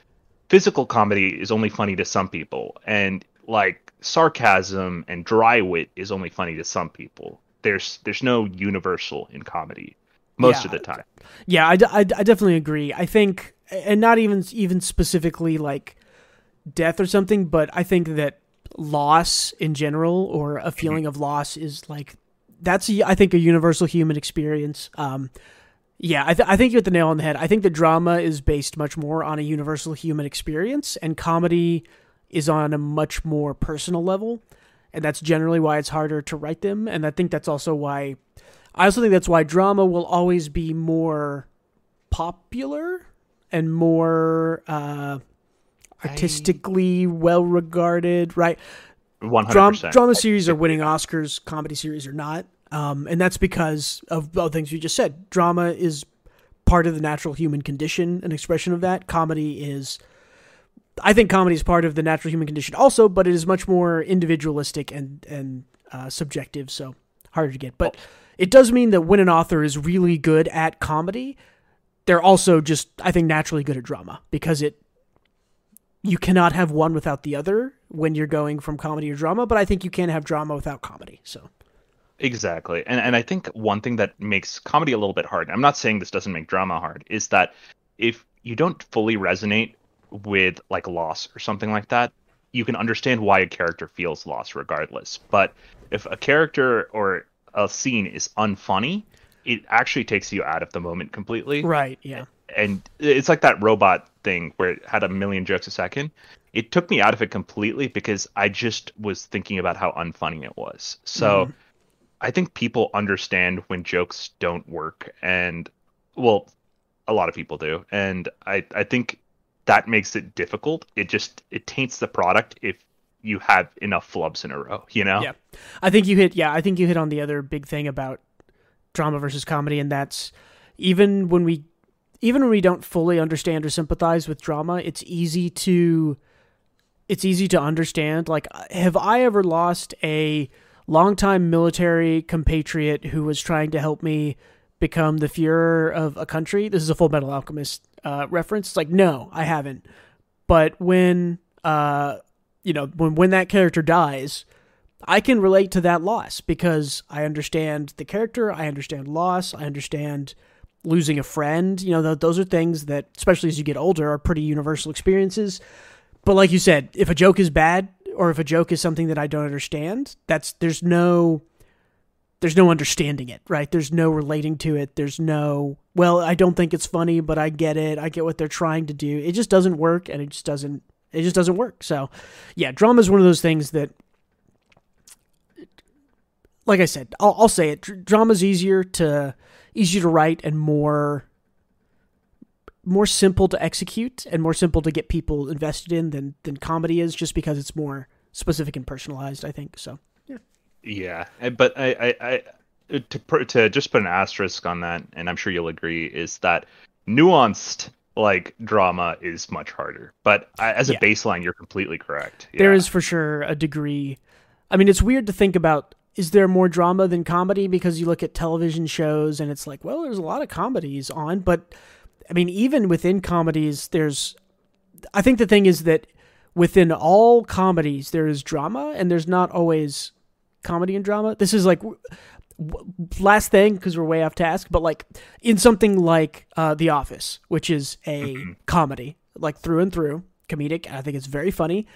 physical comedy is only funny to some people, and like sarcasm and dry wit is only funny to some people. There's there's no universal in comedy most Yeah. of the time. Yeah, I, d- I d- I definitely agree. I think, and not even even specifically like death or something, but I think that loss in general or a feeling of loss is like that's a- I think a universal human experience. Um, yeah, I, th- I think you hit the nail on the head. I think the drama is based much more on a universal human experience, and comedy is on a much more personal level, and that's generally why it's harder to write them. And I think that's also why I also think that's why drama will always be more popular and more uh, artistically well regarded, right? One hundred Drama, percent. drama series are winning Oscars, comedy series are not. Um, and that's because of all the things you just said. Drama is part of the natural human condition, an expression of that. Comedy is, I think, comedy is part of the natural human condition also, but it is much more individualistic and and uh, subjective, so harder to get. But it does mean that when an author is really good at comedy, they're also just, I think, naturally good at drama because it. You cannot have one without the other when you're going from comedy to drama, but I think you can have drama without comedy. So Exactly. And and I think one thing that makes comedy a little bit hard, I'm not saying this doesn't make drama hard, is that if you don't fully resonate with like loss or something like that, you can understand why a character feels loss regardless. But if a character or a scene is unfunny, it actually takes you out of the moment completely right, yeah, and it's like that robot thing where it had a million jokes a second. It took me out of it completely because I just was thinking about how unfunny it was. So mm-hmm. I think people understand when jokes don't work and well a lot of people do. And I I think that makes it difficult. It just it taints the product if you have enough flubs in a row, you know? yeah. I think you hit, yeah, I think you hit on the other big thing about drama versus comedy, and that's even when we, even when we don't fully understand or sympathize with drama, it's easy to, it's easy to understand. Like, have I ever lost a longtime military compatriot who was trying to help me become the Führer of a country? This is a Full Metal Alchemist uh, reference. It's like, no, I haven't. But when, uh, you know, when when that character dies, I can relate to that loss because I understand the character, I understand loss, I understand losing a friend. You know, th- those are things that, especially as you get older, are pretty universal experiences. But like you said, if a joke is bad or if a joke is something that I don't understand, that's there's no there's no understanding it, right? There's no relating to it. There's no well, I don't think it's funny, but I get it. I get what they're trying to do. It just doesn't work and it just doesn't it just doesn't work. So, yeah, drama is one of those things that like I said, I'll, I'll say it. Dr- Drama's easier to easier to write and more more simple to execute and more simple to get people invested in than than comedy is, just because it's more specific and personalized. I think so. Yeah. Yeah, but I, I, I to to just put an asterisk on that, and I'm sure you'll agree, is that nuanced like drama is much harder. But I, as a Yeah. baseline, you're completely correct. There Yeah. is for sure a degree. I mean, it's weird to think about. Is there more drama than comedy? Because you look at television shows and it's like, well, there's a lot of comedies on, but I mean, even within comedies, there's. I think the thing is that within all comedies, there is drama, and there's not always comedy and drama. This is like last thing because we're way off task, but like in something like uh, The Office, which is a comedy, like through and through, comedic. I think it's very funny.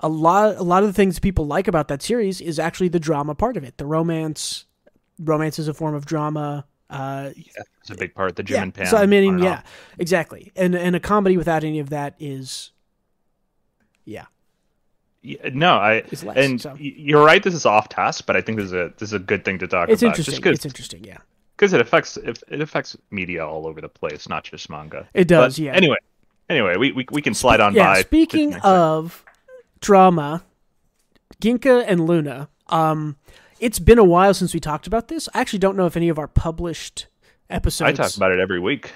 A lot, a lot of the things people like about that series is actually the drama part of it. The romance, romance is a form of drama. Uh, It's a big part. The Jim yeah. and Pam. So I mean, yeah, off. exactly. And and a comedy without any of that is, yeah, Yeah, no, I It's less, and so. you're right. This is off task, but I think this is a this is a good thing to talk it's about. interesting. It's interesting. Yeah, because it affects it, it affects media all over the place, not just manga. it does. But yeah. Anyway, anyway, we, we we can slide on yeah. by. Speaking of drama, Ginka and Gluna. Um, it's been a while since we talked about this. I actually don't know if any of our published episodes. I talk about it every week.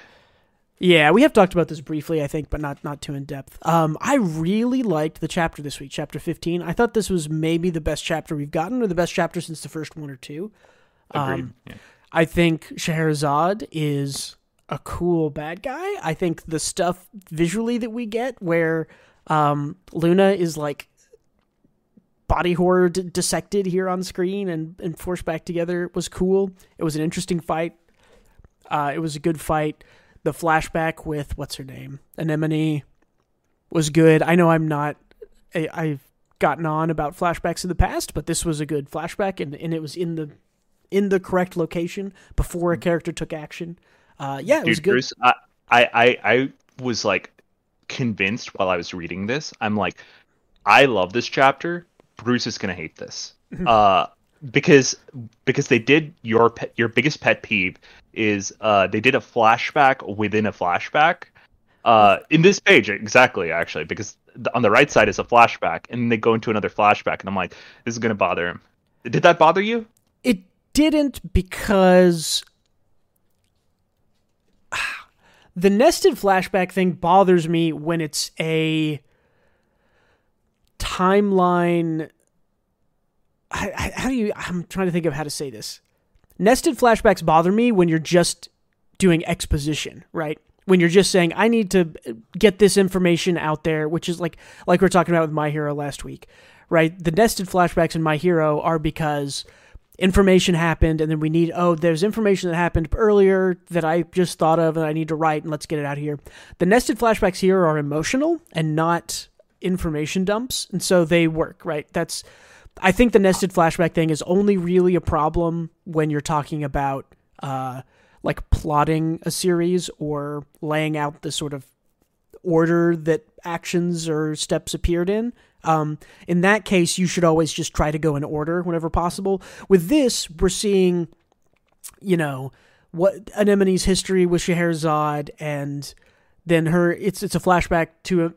Yeah, we have talked about this briefly, I think, but not not too in depth. Um, I really liked the chapter this week, chapter fifteen. I thought this was maybe the best chapter we've gotten, or the best chapter since the first one or two. Agreed. Um, Yeah. I think Scheherazade is a cool bad guy. I think the stuff visually that we get, where um, Gluna is like body horror d- dissected here on screen and, and forced back together, was cool. It was an interesting fight. Uh, it was a good fight. The flashback with what's her name, Anemone, was good. I know I'm not. I, I've gotten on about flashbacks in the past, but this was a good flashback, and, and it was in the in the correct location before a character took action. Uh, yeah, it was good. Bruce, I I I was like convinced while I was reading this. I'm like, I love this chapter. Bruce is gonna hate this. *laughs* uh, because because they did your pet, your biggest pet peeve is uh they did a flashback within a flashback. Uh, in this page exactly actually because the, on the right side is a flashback and they go into another flashback and I'm like this is gonna bother him. Did that bother you? It didn't because the nested flashback thing bothers me when it's a timeline. How do you? I'm trying to think of how to say this. Nested flashbacks bother me when you're just doing exposition, right? When you're just saying, "I need to get this information out there," which is like like we are talking about with My Hero last week, right? The nested flashbacks in My Hero are because information happened and then we need oh there's information that happened earlier that i just thought of and i need to write and let's get it out here the nested flashbacks here are emotional and not information dumps and so they work right that's i think the nested flashback thing is only really a problem when you're talking about uh like plotting a series or laying out the sort of order that actions or steps appeared in. Um, in that case, you should always just try to go in order whenever possible. With this, we're seeing, you know, what Anemone's history with Scheherazade, and then her. It's it's a flashback to a,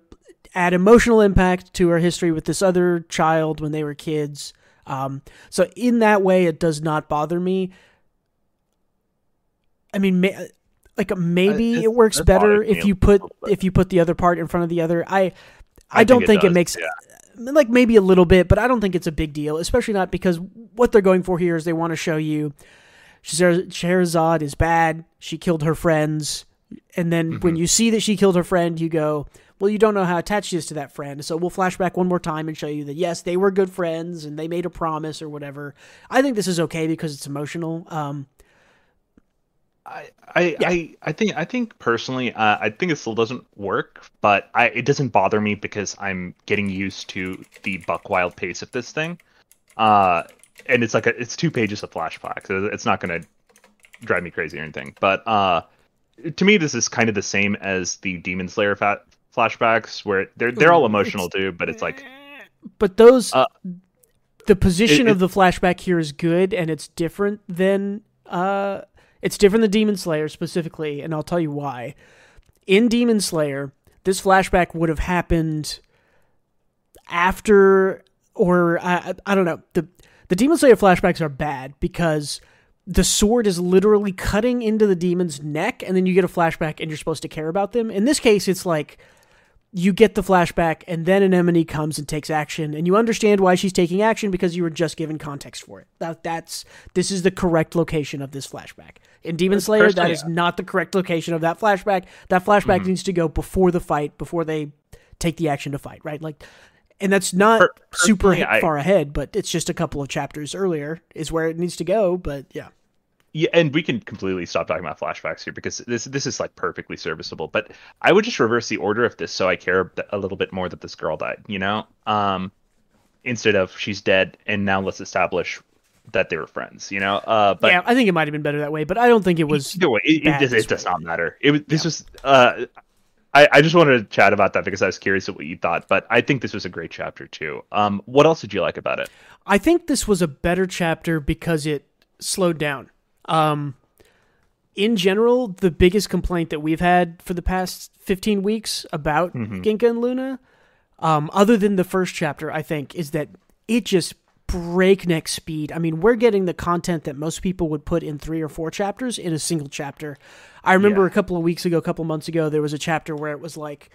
add emotional impact to her history with this other child when they were kids. Um, so in that way, it does not bother me. I mean, ma- like maybe it- it works better if you put if you put the other part in front of the other. I I, I don't think it think it, makes yeah. like maybe a little bit, but I don't think it's a big deal, especially not because what they're going for here is they want to show you Scheher- Scheherazade is bad. She killed her friends, and then Mm-hmm. when you see that she killed her friend, you go, "Well, you don't know how attached she is to that friend." So we'll flash back one more time and show you that yes, they were good friends and they made a promise or whatever. I think this is okay because it's emotional. Um, I I, I I think I think personally uh, I think it still doesn't work, but I it doesn't bother me because I'm getting used to the buck wild pace of this thing. Uh and it's like a, it's two pages of flashbacks. so It's not going to drive me crazy or anything. But uh to me this is kind of the same as the Demon Slayer fat flashbacks where they're they're all emotional too, but it's like but those Uh, the position it- of the flashback here is good and it's different than uh it's different than demon slayer specifically and i'll tell you why in Demon Slayer, this flashback would have happened after, or I, I don't know. The the Demon Slayer flashbacks are bad because the sword is literally cutting into the demon's neck, and then you get a flashback, and you're supposed to care about them. In this case, it's like you get the flashback, and then Anemone comes and takes action, and you understand why she's taking action because you were just given context for it. That that's this is the correct location of this flashback. In Demon Slayer, that is not the correct location of that flashback. That flashback Mhm. needs to go before the fight, before they take the action to fight, right? Like, and that's not Per- super I- far ahead, but it's just a couple of chapters earlier is where it needs to go. But yeah, Yeah, and we can completely stop talking about flashbacks here because this this is like perfectly serviceable. But I would just reverse the order of this so I care a little bit more that this girl died. You know, um, instead of she's dead and now let's establish that they were friends. You know, uh, but yeah, I think it might have been better that way, but I don't think it was. either way, it, it, does, it does not matter. It was this was. Uh, I, I just wanted to chat about that because I was curious of what you thought, but I think this was a great chapter too. Um, what else did you like about it? I think this was a better chapter because it slowed down. Um, in general, the biggest complaint that we've had for the past 15 weeks about Ginka and Gluna, um, other than the first chapter, I think, is that it just breakneck speed. I mean, we're getting the content that most people would put in three or four chapters in a single chapter. I remember Yeah. a couple of weeks ago, a couple of months ago, there was a chapter where it was like,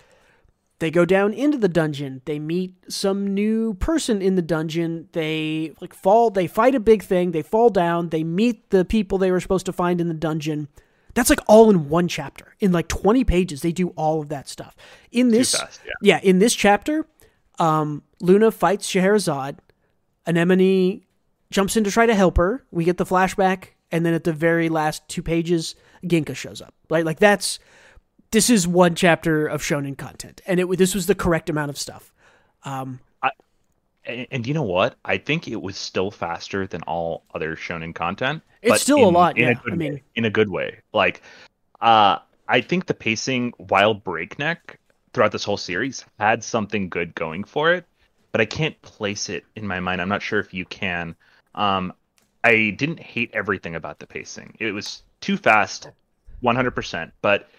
they go down into the dungeon. They meet some new person in the dungeon. They like fall they fight a big thing. They fall down. They meet the people they were supposed to find in the dungeon. That's like all in one chapter. In like 20 pages they do all of that stuff. In this fast, yeah. in this chapter um gluna fights scheherazade. Anemone jumps in to try to help her. We get the flashback and then at the very last two pages ginka shows up. Right? Like that's this is one chapter of shonen content, and it this was the correct amount of stuff. Um, And, and you know what? I think it was still faster than all other shonen content. It's but still a lot, in yeah, I mean- way- in a good way. Like, uh, I think the pacing, while breakneck throughout this whole series, had something good going for it. But I can't place it in my mind. I'm not sure if you can. Um, I didn't hate everything about the pacing. It was too fast, 100%. But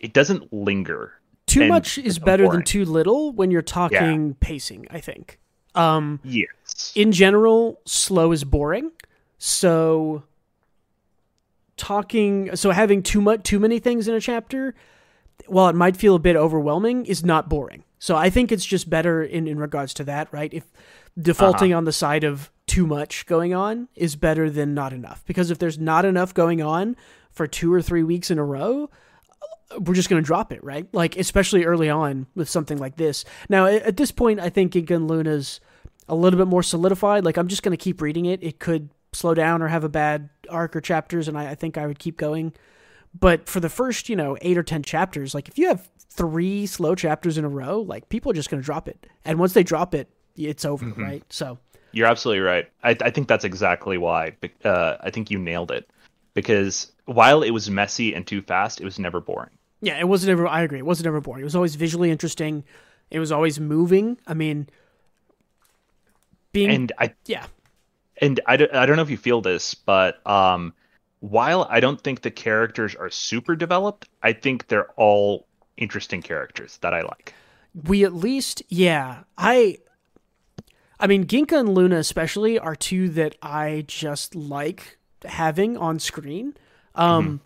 it doesn't linger. too And much is better than too little when you're talking pacing. I think. Um, Yes. in general, slow is boring. So talking, so having too much, too many things in a chapter, while it might feel a bit overwhelming, is not boring. So I think it's just better in in regards to that, right? If defaulting on the side of too much going on is better than not enough, because if there's not enough going on for two or three weeks in a row, we're just going to drop it, right? Like, especially early on with something like this. Now, at this point, I think Ginka and Gluna's a little bit more solidified. Like, I'm just going to keep reading it. It could slow down or have a bad arc or chapters, and I, I think I would keep going. But for the first, you know, eight or 10 chapters, like, if you have three slow chapters in a row, like, people are just going to drop it. And once they drop it, it's over, right? So, You're absolutely right. I, I think that's exactly why. Uh, I think you nailed it. Because while it was messy and too fast, it was never boring. Yeah, it wasn't ever. I agree. It wasn't ever boring. It was always visually interesting. It was always moving. I mean, being And I yeah, and I don't, I don't know if you feel this, but um, while I don't think the characters are super developed, I think they're all interesting characters that I like. we at least yeah. I, I mean, Ginka and Gluna especially are two that I just like having on screen. Um,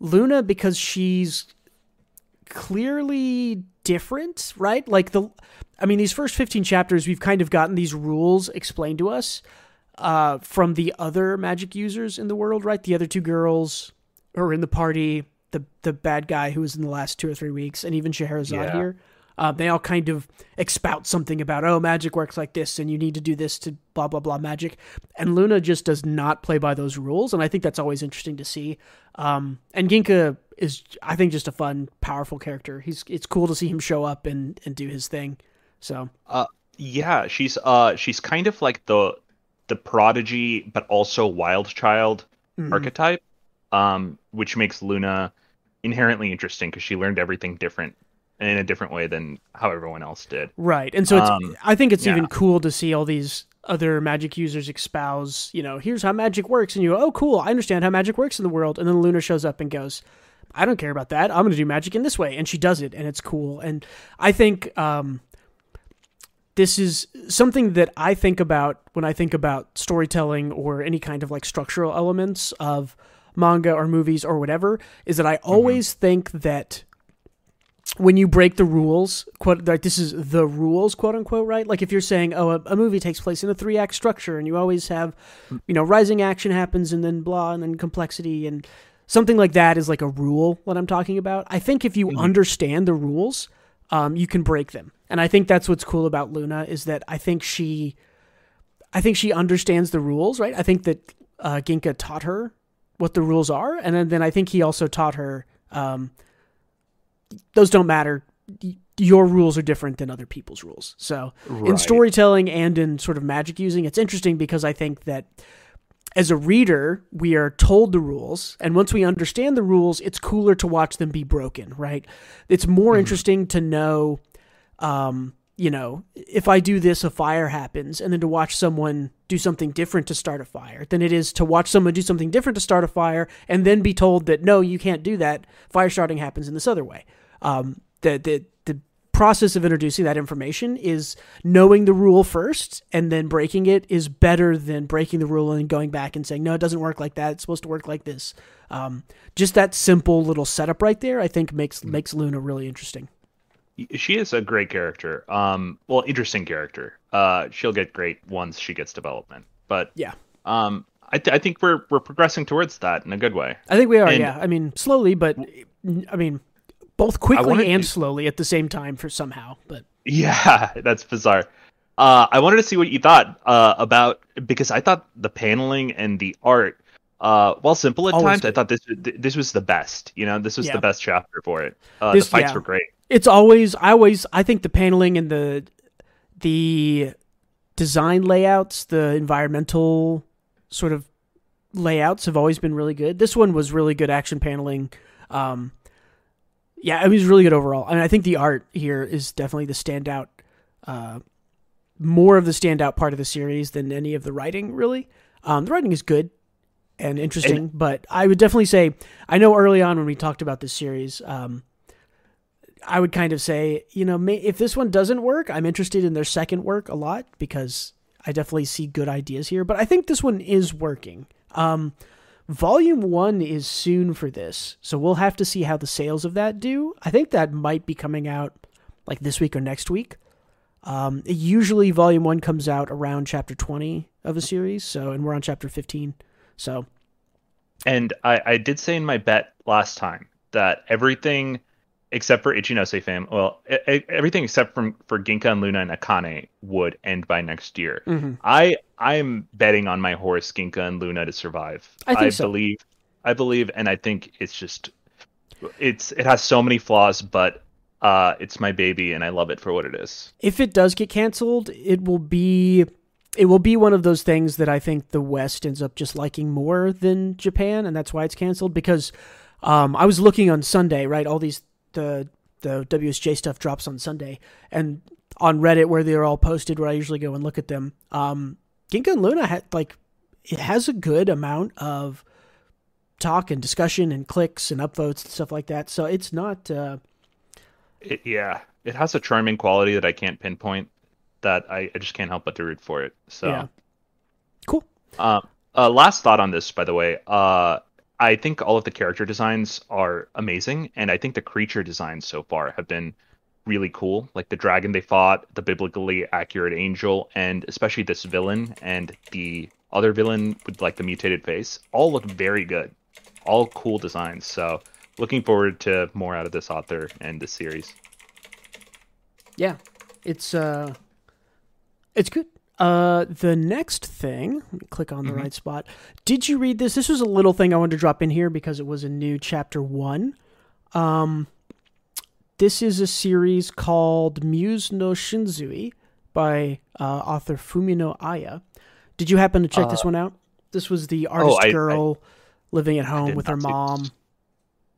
Gluna because she's clearly different, right? Like the, I mean, these first 15 chapters, we've kind of gotten these rules explained to us uh, from the other magic users in the world, right? The other two girls who are in the party, the the bad guy who was in the last two or three weeks, and even Scheherazade Yeah. here. Uh, they all kind of expout something about, oh, magic works like this, and you need to do this to blah blah blah magic. And Gluna just does not play by those rules, and I think that's always interesting to see. Um, and Ginka is, I think, just a fun, powerful character. He's it's cool to see him show up and and do his thing. So Yeah, she's uh she's kind of like the the prodigy but also wild child mhm. archetype, um, which makes Gluna inherently interesting because she learned everything different in a different way than how everyone else did. Right. And so it's Um, I think it's yeah. even cool to see all these other magic users espouse, you know, here's how magic works and you go, "Oh, cool. I understand how magic works in the world." And then Gluna shows up and goes, I don't care about that. I'm going to do magic in this way. And she does it, and it's cool. And I think um, this is something that I think about when I think about storytelling or any kind of like structural elements of manga or movies or whatever, is that I always mm-hmm. think that when you break the rules, quote like this is the rules, quote unquote, right? Like if you're saying, oh, a, a movie takes place in a three act structure, and you always have, you know, rising action happens, and then blah, and then complexity, and something like that is like a rule. What I'm talking about. I think if you mm-hmm. understand the rules, um, you can break them, and I think that's what's cool about Gluna is that I think she, I think she understands the rules, right? I think that uh, Ginka taught her what the rules are, and then, then I think he also taught her. Um, those don't matter. Your rules are different than other people's rules. So right. in storytelling and in sort of magic using, it's interesting because I think that as a reader, we are told the rules, and once we understand the rules, it's cooler to watch them be broken, right? It's more mm-hmm. interesting to know, um, you know, if I do this, a fire happens, and then to watch someone do something different to start a fire than it is to watch someone do something different to start a fire and then be told that no, you can't do that. Fire starting happens in this other way. Um, the the the process of introducing that information is knowing the rule first and then breaking it is better than breaking the rule and going back and saying no, it doesn't work like that. It's supposed to work like this. Um, just that simple little setup right there, I think makes mm-hmm. makes Gluna really interesting. She is a great character. Um, well, interesting character. Uh, she'll get great once she gets development. But yeah, um, I, th- I think we're we're progressing towards that in a good way. I think we are. And, yeah, I mean slowly, but I mean both quickly and to... slowly at the same time for somehow. But yeah, *laughs* that's bizarre. Uh, I wanted to see what you thought uh, about because I thought the paneling and the art, uh, while simple at Always times, good. I thought this this was the best. You know, this was yeah. the best chapter for it. Uh, this, the fights yeah. were great. It's always I always I think the paneling and the the design layouts, the environmental sort of layouts have always been really good. This one was really good action paneling. Um, yeah, it was really good overall. I mean, I think the art here is definitely the standout, uh, more of the standout part of the series than any of the writing. Really, um, the writing is good and interesting, and, but I would definitely say I know early on when we talked about this series, um, I would kind of say, you know, may, if this one doesn't work, I'm interested in their second work a lot because I definitely see good ideas here. But I think this one is working. Um, Volume 1 is soon for this, so we'll have to see how the sales of that do. I think that might be coming out like this week or next week. Um, usually, Volume 1 comes out around chapter 20 of a series, so, and we're on chapter 15. So. And I, I did say in my bet last time that everything except for Ichinose fam, well, everything except from for Ginka and Gluna and Akane would end by next year. Mm-hmm. I I'm betting on my horse Ginka and Gluna to survive. I, think I so. believe I believe and I think it's just it's it has so many flaws but uh it's my baby and I love it for what it is. If it does get canceled, it will be it will be one of those things that I think the West ends up just liking more than Japan and that's why it's canceled because um, I was looking on Sunday, right? All these the the WSJ stuff drops on Sunday, and on Reddit where they're all posted, where I usually go and look at them. Um, Ginka and Gluna had like it has a good amount of talk and discussion and clicks and upvotes and stuff like that. So it's not. Uh, it, yeah, it has a charming quality that I can't pinpoint. That I, I just can't help but to root for it. So yeah. cool. Uh, uh, last thought on this, by the way. Uh, I think all of the character designs are amazing, and I think the creature designs so far have been really cool. Like the dragon they fought, the biblically accurate angel, and especially this villain and the other villain with like the mutated face, all look very good. All cool designs. So looking forward to more out of this author and this series. Yeah, it's uh, it's good. Uh, the next thing, click on the mm-hmm. right spot. Did you read this? This was a little thing I wanted to drop in here because it was a new chapter one. Um, this is a series called Muse no Shinzui by uh, author Fumino Aya. Did you happen to check uh, this one out? This was the oh, artist oh, I, girl I, living at home with her mom.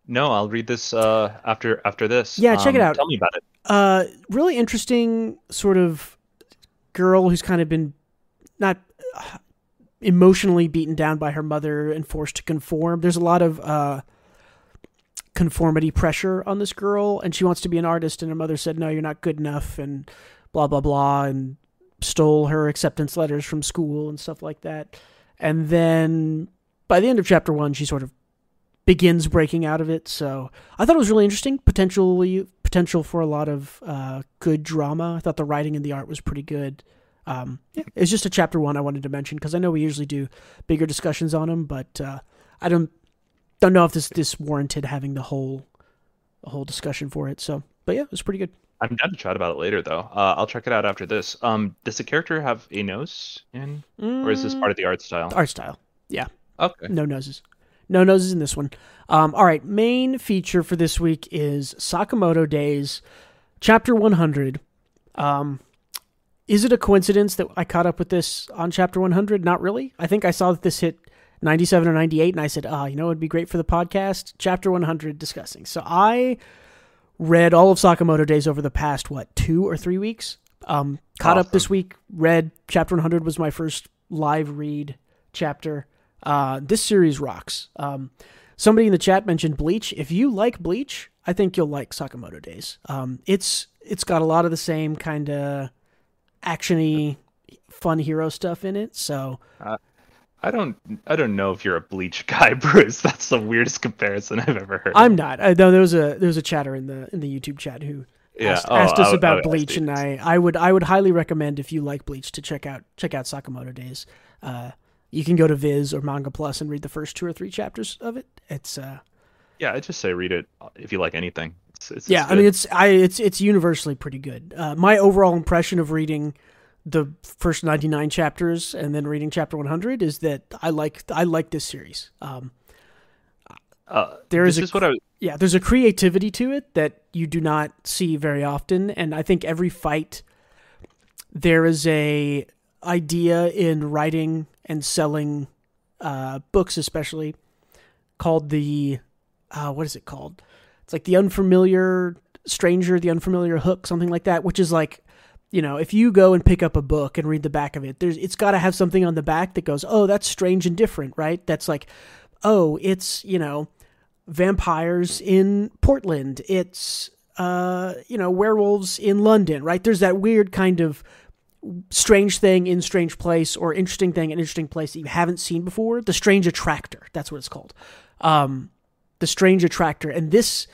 No, I'll read this uh, after after this. Yeah, check um, it out. Tell me about it. Uh, really interesting sort of girl who's kind of been not uh, emotionally beaten down by her mother and forced to conform. There's a lot of uh, conformity pressure on this girl, and she wants to be an artist, and her mother said, "No, you're not good enough," and blah blah blah, and stole her acceptance letters from school and stuff like that. And then by the end of chapter one, she sort of begins breaking out of it. So I thought it was really interesting. Potentially potential for a lot of uh, good drama. I thought the writing and the art was pretty good. Um, yeah, it's just a chapter one I wanted to mention because I know we usually do bigger discussions on them, but uh, I don't don't know if this this warranted having the whole the whole discussion for it. So, but yeah, it was pretty good. I'm down to chat about it later, though. Uh, I'll check it out after this. Um, does the character have a nose in, or is this part of the art style? Art style, yeah. Okay. No noses. No noses in this one. Um, all right, main feature for this week is Sakamoto Days, chapter 100. Um, is it a coincidence that I caught up with this on chapter 100? Not really. I think I saw that this hit 97 or 98, and I said, ah, oh, you know, it'd be great for the podcast. Chapter 100 discussing. So I read all of Sakamoto Days over the past, what, two or three weeks? Um, caught awesome. up this week, read chapter 100 was my first live read chapter. Uh, this series rocks. Um, somebody in the chat mentioned Bleach. If you like Bleach, I think you'll like Sakamoto Days. Um, it's it's got a lot of the same kind of actiony, fun hero stuff in it. So. Uh, I don't. I don't know if you're a Bleach guy, *laughs* Bruce. That's the weirdest comparison I've ever heard. I'm not. I, there was a there was a chatter in the in the YouTube chat who yeah. asked, oh, asked us I, about I Bleach, and I I would I would highly recommend if you like Bleach to check out check out Sakamoto Days. Uh, you can go to Viz or Manga Plus and read the first two or three chapters of it. It's uh, yeah, I just say read it if you like anything. It's, it's, yeah, it's I mean it's I it's it's universally pretty good. Uh, my overall impression of reading the first 99 chapters and then reading chapter 100 is that I like I like this series. Um, uh, there is, a, is I yeah, there's a creativity to it that you do not see very often, and I think every fight there is a idea in writing and selling uh, books, especially called the uh, what is it called? It's like the unfamiliar stranger, the unfamiliar hook, something like that, which is like you know, if you go and pick up a book and read the back of it, there's it's got to have something on the back that goes, "Oh, that's strange and different," right? That's like, "Oh, it's, you know, vampires in Portland. It's uh, you know, werewolves in London," right? There's that weird kind of strange thing in strange place or interesting thing in interesting place that you haven't seen before. The strange attractor, that's what it's called. Um, the strange attractor and this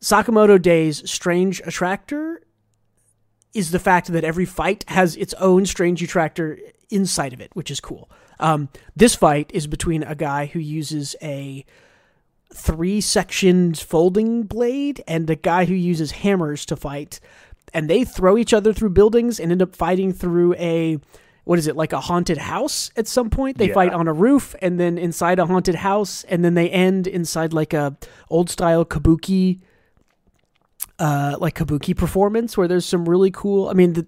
Sakamoto Days strange attractor is the fact that every fight has its own strange attractor inside of it, which is cool. Um, this fight is between a guy who uses a three sectioned folding blade and a guy who uses hammers to fight. And they throw each other through buildings and end up fighting through a what is it like a haunted house at some point they yeah. fight on a roof and then inside a haunted house and then they end inside like a old style kabuki uh, like kabuki performance where there's some really cool. I mean, the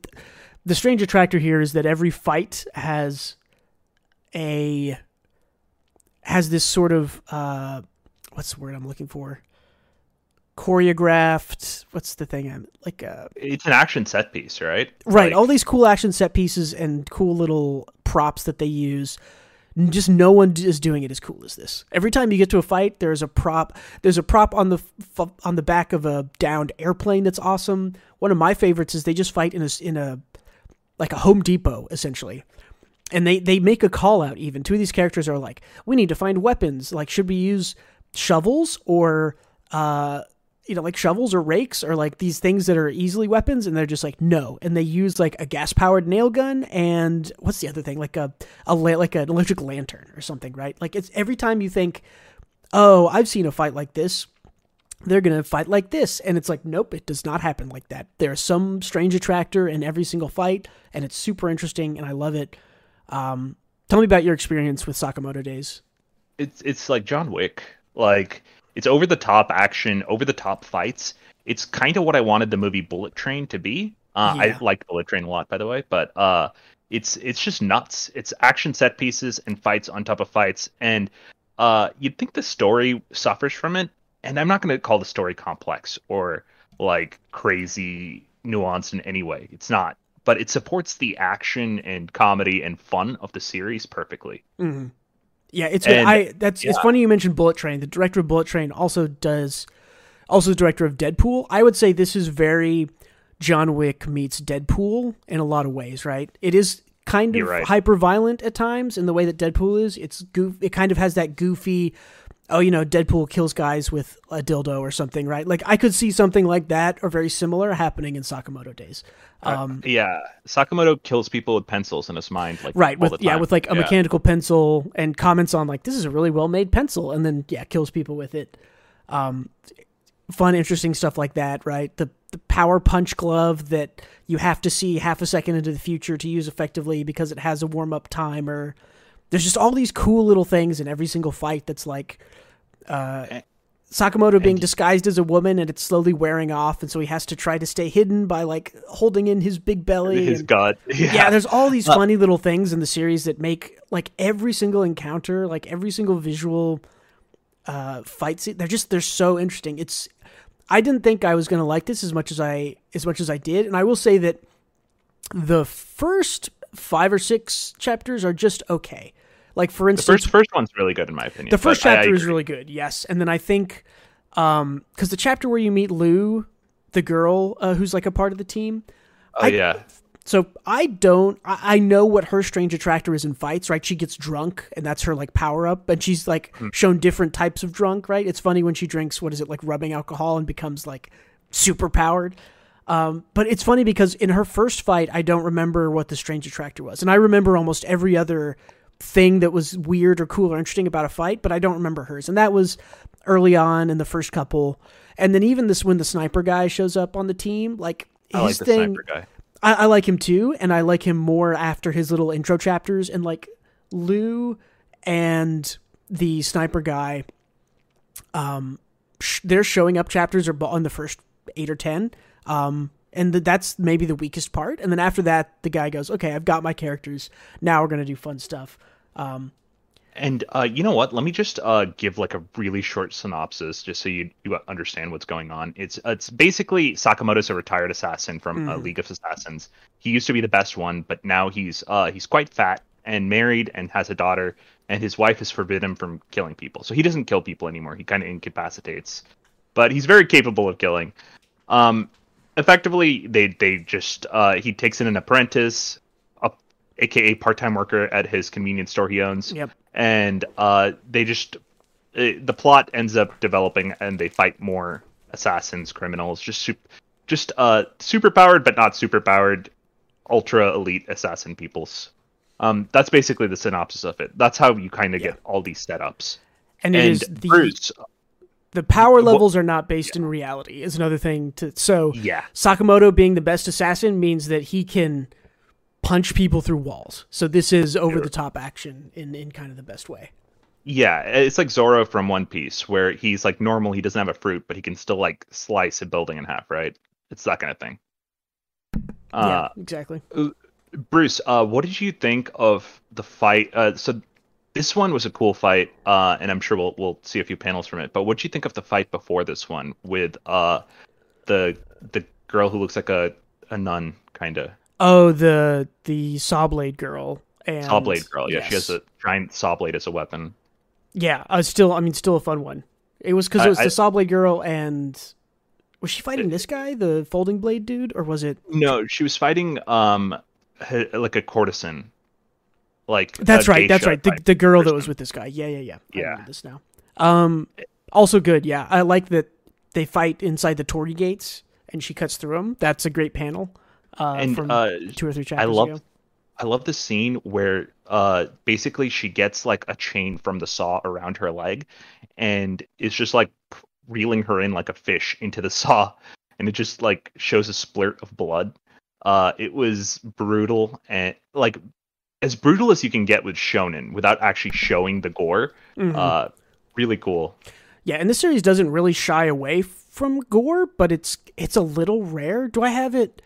the strange attractor here is that every fight has a has this sort of uh, what's the word I'm looking for? Choreographed. What's the thing? I'm like. Uh, it's an action set piece, right? Right. Like... All these cool action set pieces and cool little props that they use just no one is doing it as cool as this. Every time you get to a fight, there's a prop. There's a prop on the on the back of a downed airplane that's awesome. One of my favorites is they just fight in a in a like a Home Depot essentially. And they, they make a call out even. Two of these characters are like, we need to find weapons. Like, should we use shovels or uh, you know, like shovels or rakes or like these things that are easily weapons, and they're just like no, and they use like a gas powered nail gun and what's the other thing, like a a like an electric lantern or something, right? Like it's every time you think, oh, I've seen a fight like this, they're gonna fight like this, and it's like nope, it does not happen like that. There's some strange attractor in every single fight, and it's super interesting, and I love it. Um, tell me about your experience with Sakamoto Days. It's it's like John Wick, like it's over the top action, over the top fights. It's kind of what I wanted the movie Bullet Train to be. Uh, yeah. I like Bullet Train a lot, by the way, but uh, it's it's just nuts. It's action set pieces and fights on top of fights, and uh, you'd think the story suffers from it. And I'm not going to call the story complex or like crazy nuanced in any way. It's not, but it supports the action and comedy and fun of the series perfectly. Mm-hmm. Yeah, it's and, I that's yeah. it's funny you mentioned Bullet Train. The director of Bullet Train also does also the director of Deadpool. I would say this is very John Wick meets Deadpool in a lot of ways, right? It is kind of right. hyper violent at times in the way that Deadpool is. It's goof. It kind of has that goofy. Oh, you know, Deadpool kills guys with a dildo or something, right? Like I could see something like that or very similar happening in Sakamoto Days. Um, yeah, Sakamoto kills people with pencils in his mind, like right with yeah with like a Yeah. mechanical pencil and comments on like this is a really well made pencil and then yeah kills people with it um fun interesting stuff like that right the the power punch glove that you have to see half a second into the future to use effectively because it has a warm up timer there's just all these cool little things in every single fight that's like uh Sakamoto being disguised as a woman and it's slowly wearing off and so he has to try to stay hidden by like holding in his big belly his and- gut. *laughs* yeah. there's all these Uh, funny little things in the series that make like every single encounter, like every single visual uh fight scene, they're just they're so interesting. It's I didn't think I was going to like this as much as I as much as I did, and I will say that the first 5 or 6 chapters are just okay. Like for the instance, first first one's really good in my opinion. the first but I- I chapter is really good, yes. And then I think, um, because the chapter where you meet Lou, the girl uh, who's like a part of the team, Oh yeah, so I don't. I, I know what her strange attractor is in fights, right? She gets drunk, and that's her like power up. And she's like shown different types of drunk, right? It's funny when she drinks what is it like rubbing alcohol and becomes like super powered. Um, but it's funny because in her first fight, I don't remember what the strange attractor was, and I remember almost every other thing that was weird or cool or interesting about a fight, but I don't remember hers. And that was early on in the first couple, and then even this when the sniper guy shows up on the team, like I like his the thing. sniper guy. I, I like him too, and I like him more after his little intro chapters. And like Lou and the sniper guy, um, sh- their showing up chapters are on the first eight or ten. Um, and th- that's maybe the weakest part. And then after that, the guy goes, "Okay, I've got my characters. Now we're gonna do fun stuff." Um, And uh, you know what? Let me just uh, give like a really short synopsis, just so you you understand what's going on. It's it's basically Sakamoto's a retired assassin from uh, Mhm. League of Assassins. He used to be the best one, but now he's uh, he's quite fat and married and has a daughter. And his wife has forbidden him from killing people, so he doesn't kill people anymore. He kind of incapacitates, but he's very capable of killing. Um, effectively, they they just uh, he takes in an apprentice, a, aka part-time worker at his convenience store he owns yep. and uh, they just uh, the plot ends up developing, and they fight more assassins, criminals, just super, just uh, super powered but not super powered, ultra elite assassin peoples. Um, that's basically the synopsis of it. That's how you kind of Yeah. get all these setups. And it And is the Bruce, the power levels are not based in reality. Is another thing to so. yeah, Sakamoto being the best assassin means that he can punch people through walls. So this is over the top action in, in kind of the best way. yeah, it's like Zoro from One Piece, where he's like normal, he doesn't have a fruit, but he can still like slice a building in half, right? It's that kind of thing. Uh, yeah, exactly. Bruce, uh, what did you think of the fight? Uh, so this one was a cool fight, uh, and I'm sure we'll we'll see a few panels from it. But what did you think of the fight before this one with uh, the the girl who looks like a a nun, kind of Oh, the the saw blade girl and saw blade girl? Yeah, she has a giant saw blade as a weapon. yeah. Uh, still, I mean, still a fun one. It was because it was I- the saw blade girl and was she fighting this guy, the folding blade dude, or was it? No, she was fighting um like a courtesan. Like That's right. That's right. The, the girl that was with this guy. Yeah, yeah, yeah. Yeah. this now. Um, also good. Yeah, I like that they fight inside the torii gates and she cuts through them. That's a great panel. Uh, and from uh, two or three chapters I love ago. I love the scene where uh basically she gets like a chain from the saw around her leg and it's just like reeling her in like a fish into the *laughs* saw and it just like shows a splurt of blood. Uh it was brutal and like as brutal as you can get with shonen without actually showing the gore. Mhm. Uh really cool. Yeah, and this series doesn't really shy away from gore, but it's it's a little rare. Do I have it?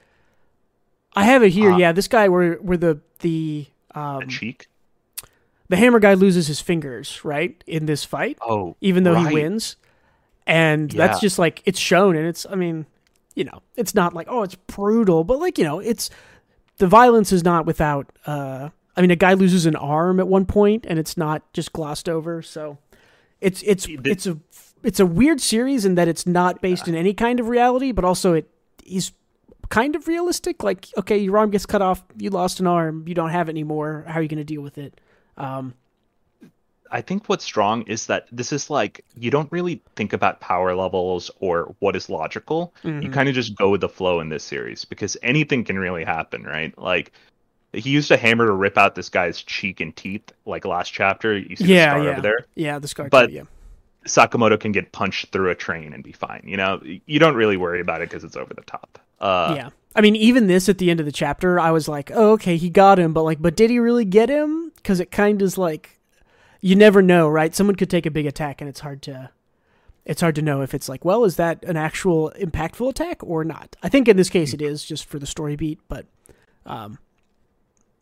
I have it here. Uh, yeah, this guy where where the the The um, cheek. the hammer guy loses his fingers right in this fight, Oh, even though right. he wins, and that's just like it's shown, and it's I mean, you know, it's not like oh it's brutal, but like you know, it's the violence is not without. uh I mean, a guy loses an arm at one point, and it's not just glossed over, so it's it's The- it's a it's a weird series in that it's not based in any kind of reality, but also it is kind of realistic. Like, okay, your arm gets cut off, you lost an arm, you don't have it anymore. How are you going to deal with it? Um, I think what's strong is that this is like you don't really think about power levels or what is logical. Mm-hmm. You kind of just go with the flow in this series because anything can really happen, right? Like he used a hammer to rip out this guy's cheek and teeth, like last chapter. You see yeah, the scar yeah, over there. yeah, the scar. But- too, yeah. Sakamoto can get punched through a train and be fine. You know, you don't really worry about it because it's over the top. Uh, yeah. I mean, even this at the end of the chapter, I was like, oh, okay, he got him, but like, but did he really get him? Because it kind of is like, you never know, right? Someone could take a big attack, and it's hard to, it's hard to know if it's like, well, is that an actual impactful attack or not? I think in this case it is just for the story beat, but um,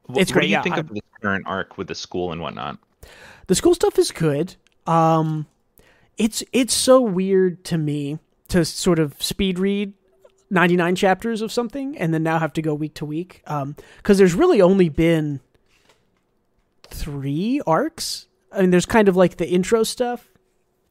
Wh- It's what great, do you yeah, think I'm- of the current arc with the school and whatnot? the school stuff is good. Um, it's it's so weird to me to sort of speed read 99 chapters of something and then now have to go week to week. Um because there's really only been three arcs. I mean there's kind of like the intro stuff.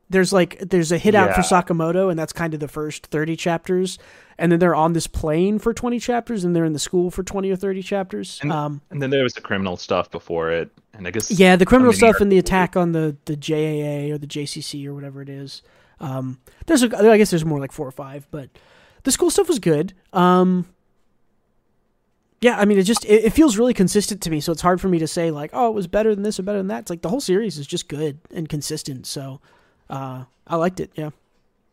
There's like there's a hit out for sakamoto and that's kind of the first 30 chapters. And then they're on this plane for 20 chapters and they're in the school for 20 or 30 chapters. And- um And then there was the criminal stuff before it, and I guess yeah, the criminal stuff and the attack on the the JAA or the JCC or whatever it is. Um, there's a, I guess there's more like four or five, but the school stuff was good. Um, yeah, I mean, it just it, it feels really consistent to me, so it's hard for me to say like, oh, it was better than this or better than that. It's like the whole series is just good and consistent, so uh, I liked it. Yeah,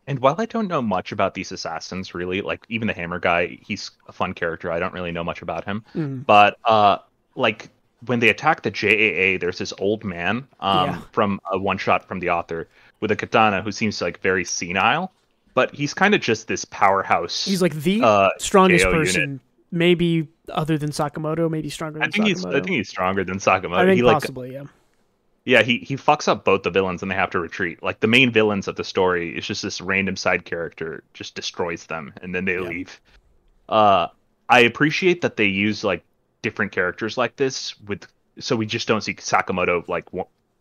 And while I don't know much about these assassins, really, like even the Hammer guy, he's a fun character. I don't really know much about him. Mm. But uh, like when they attack the JAA, there's this old man um, Yeah. from a one shot from the author with a katana who seems like very senile, but he's kind of just this powerhouse. he's like the uh, strongest JO person, unit. maybe other than Sakamoto, maybe stronger I than think he's I think he's stronger than Sakamoto. I think he like possibly, yeah. Yeah, he he fucks up both the villains and they have to retreat. Like the main villains of the story is just this random side character just destroys them and then they Yeah. leave. Uh I appreciate that they use like different characters like this with so we just don't see Sakamoto like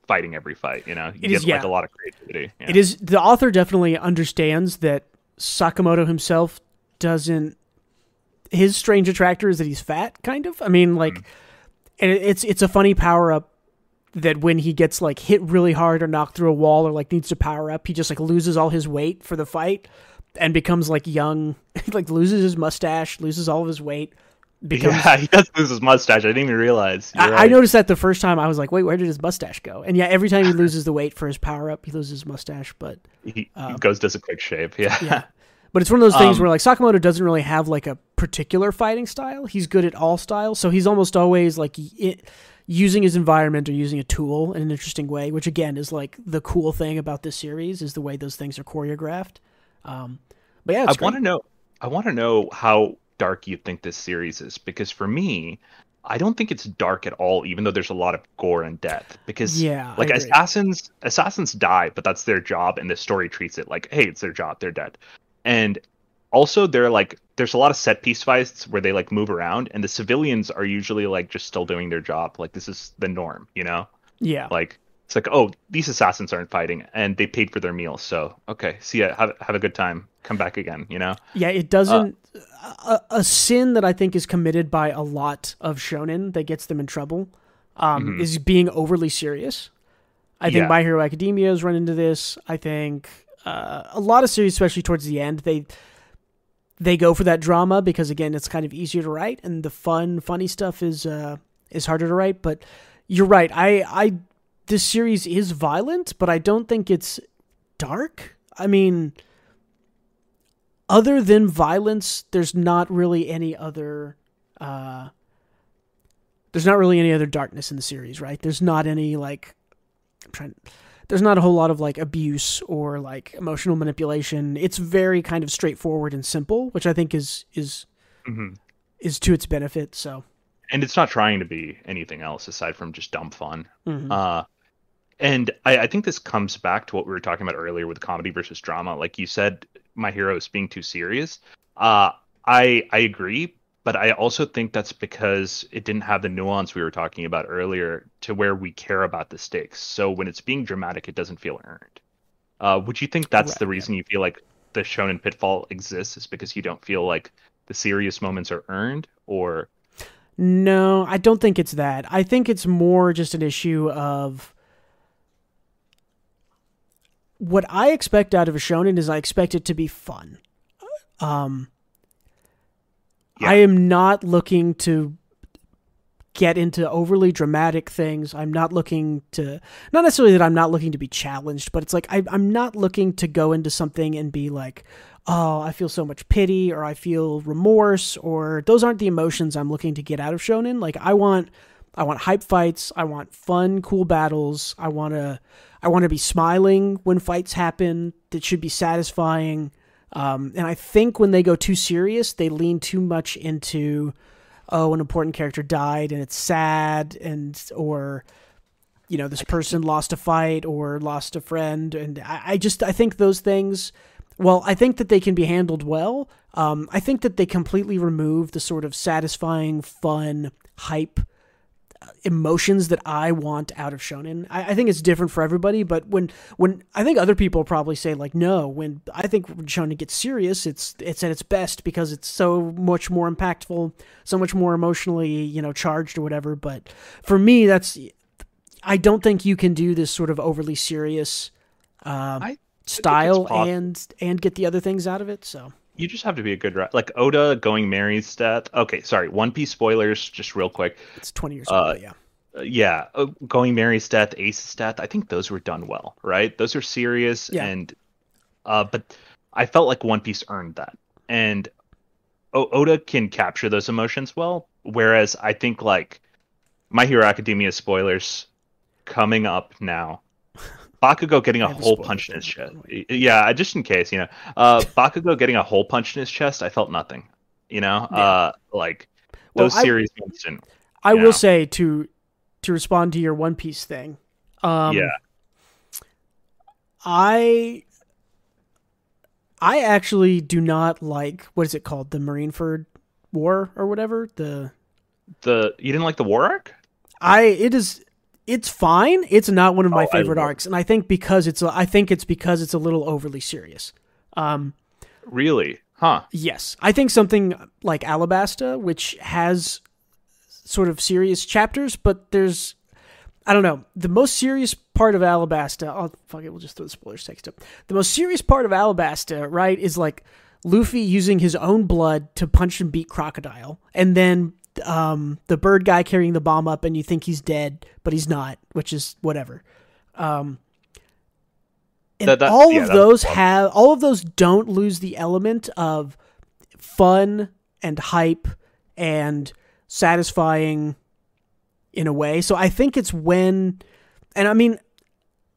fighting every fight, you know. You It get is- like a lot of creativity. Yeah. It is the author definitely understands that Sakamoto himself doesn't his strange attractor is that he's fat, kind of. I mean, like, mm. and it's it's a funny power up that when he gets like hit really hard or knocked through a wall or like needs to power up, he just like loses all his weight for the fight and becomes like young, *laughs* like loses his mustache, loses all of his weight, becomes. Yeah, *laughs* he does lose his mustache. I didn't even realize. I, I noticed that the first time I was like, wait, where did his mustache go? And yeah, every time he loses the weight for his power up, he loses his mustache. But he, he um, goes does a quick shave. Yeah. yeah. But it's one of those things Um, where like Sakamoto doesn't really have like a particular fighting style. He's good at all styles, so he's almost always like i using his environment or using a tool in an interesting way, which again is like the cool thing about this series is the way those things are choreographed. Um, but yeah, I want to know. I want to know how dark you think this series is because for me, I don't think it's dark at all. Even though there's a lot of gore and death, because Yeah, like assassins, assassins die, but that's their job, and the story treats it like, hey, it's their job, they're dead. And also, they're like, there's a lot of set piece fights where they like move around, and the civilians are usually like just still doing their job. Like this is the norm, you know? Yeah, Like it's like, oh, these assassins aren't fighting, and they paid for their meals, so okay, see ya, have have a good time, come back again, you know? Yeah, it doesn't. a, a sin that I think is committed by a lot of shonen that gets them in trouble um, is being overly serious. I think Yeah. My Hero Academia has run into this. I think uh, a lot of series, especially towards the end, they they go for that drama because again, it's kind of easier to write, and the fun, funny stuff is uh, is harder to write. But you're right. I I this series is violent, but I don't think it's dark. I mean other than violence, there's not really any other. Uh, there's not really any other darkness in the series, right? There's not any like. I'm trying. There's not a whole lot of like abuse or like emotional manipulation. It's very kind of straightforward and simple, which I think is is hmm is to its benefit. So. and it's not trying to be anything else aside from just dumb fun. mhm. Uh, and I, I think this comes back to what we were talking about earlier with comedy versus drama. Like you said, my hero is being too serious. Uh, I I agree, but I also think that's because it didn't have the nuance we were talking about earlier to where we care about the stakes. So when it's being dramatic, it doesn't feel earned. Uh, would you think that's Right, the reason you feel like the shonen pitfall exists? Is because you don't feel like the serious moments are earned, or No, I don't think it's that. I think it's more just an issue of what I expect out of a shonen is I expect it to be fun. Um Yeah. I am not looking to get into overly dramatic things. I'm not looking to not necessarily that I'm not looking to be challenged, but it's like I I'm not looking to go into something and be like, "Oh, I feel so much pity or I feel remorse or those aren't the emotions I'm looking to get out of shonen. Like I want I want hype fights, I want fun, cool battles. I want to I want to be smiling when fights happen. That should be satisfying. Um, and I think when they go too serious, they lean too much into, oh, an important character died and it's sad, and or, you know, this person lost a fight or lost a friend, and I, I just I think those things. Well, I think that they can be handled well. Um, I think that they completely remove the sort of satisfying, fun, hype emotions that I want out of shonen. I, I think it's different for everybody, but when when I think other people probably say like no, when I think when shonen gets serious, it's it's at its best because it's so much more impactful, so much more emotionally, you know, charged or whatever. But for me, that's I don't think you can do this sort of overly serious uh, style and and get the other things out of it. So you just have to be a good like Oda going Merry's death. Okay, sorry, One Piece spoilers, just real quick. it's twenty years Uh, old, yeah. Uh, yeah, uh, going Merry's death, Ace's death. I think those were done well, right? Those are serious, Yeah. and uh, but I felt like One Piece earned that, and o- Oda can capture those emotions well. Whereas I think like My Hero Academia spoilers coming up now. Bakugo getting a I have a hole spoiler punch in his chest. Yeah, just in case, you know. Uh, Bakugo getting a hole punch in his chest. I felt nothing. You know, Yeah. uh, like Well, those I- moments didn't. I will say to to respond to your One Piece thing. Um, Yeah. I I actually do not like what is it called the Marineford War or whatever the The you didn't like the war arc? I it is it's fine. It's not one of my Oh, favorite arcs, and I think because it's a, I think it's because it's a little overly serious. Um, Really? Huh? Yes, I think something like Alabasta, which has sort of serious chapters, but there's, I don't know, the most serious part of Alabasta. Oh fuck it, we'll just throw the spoilers text up. The most serious part of Alabasta, right, is like Luffy using his own blood to punch and beat Crocodile, and then um, the bird guy carrying the bomb up, and you think he's dead, but he's not, which is whatever. Um, and That- that- all yeah, of those have all of those don't lose the element of fun and hype and satisfying in a way. So I think it's when, and I mean,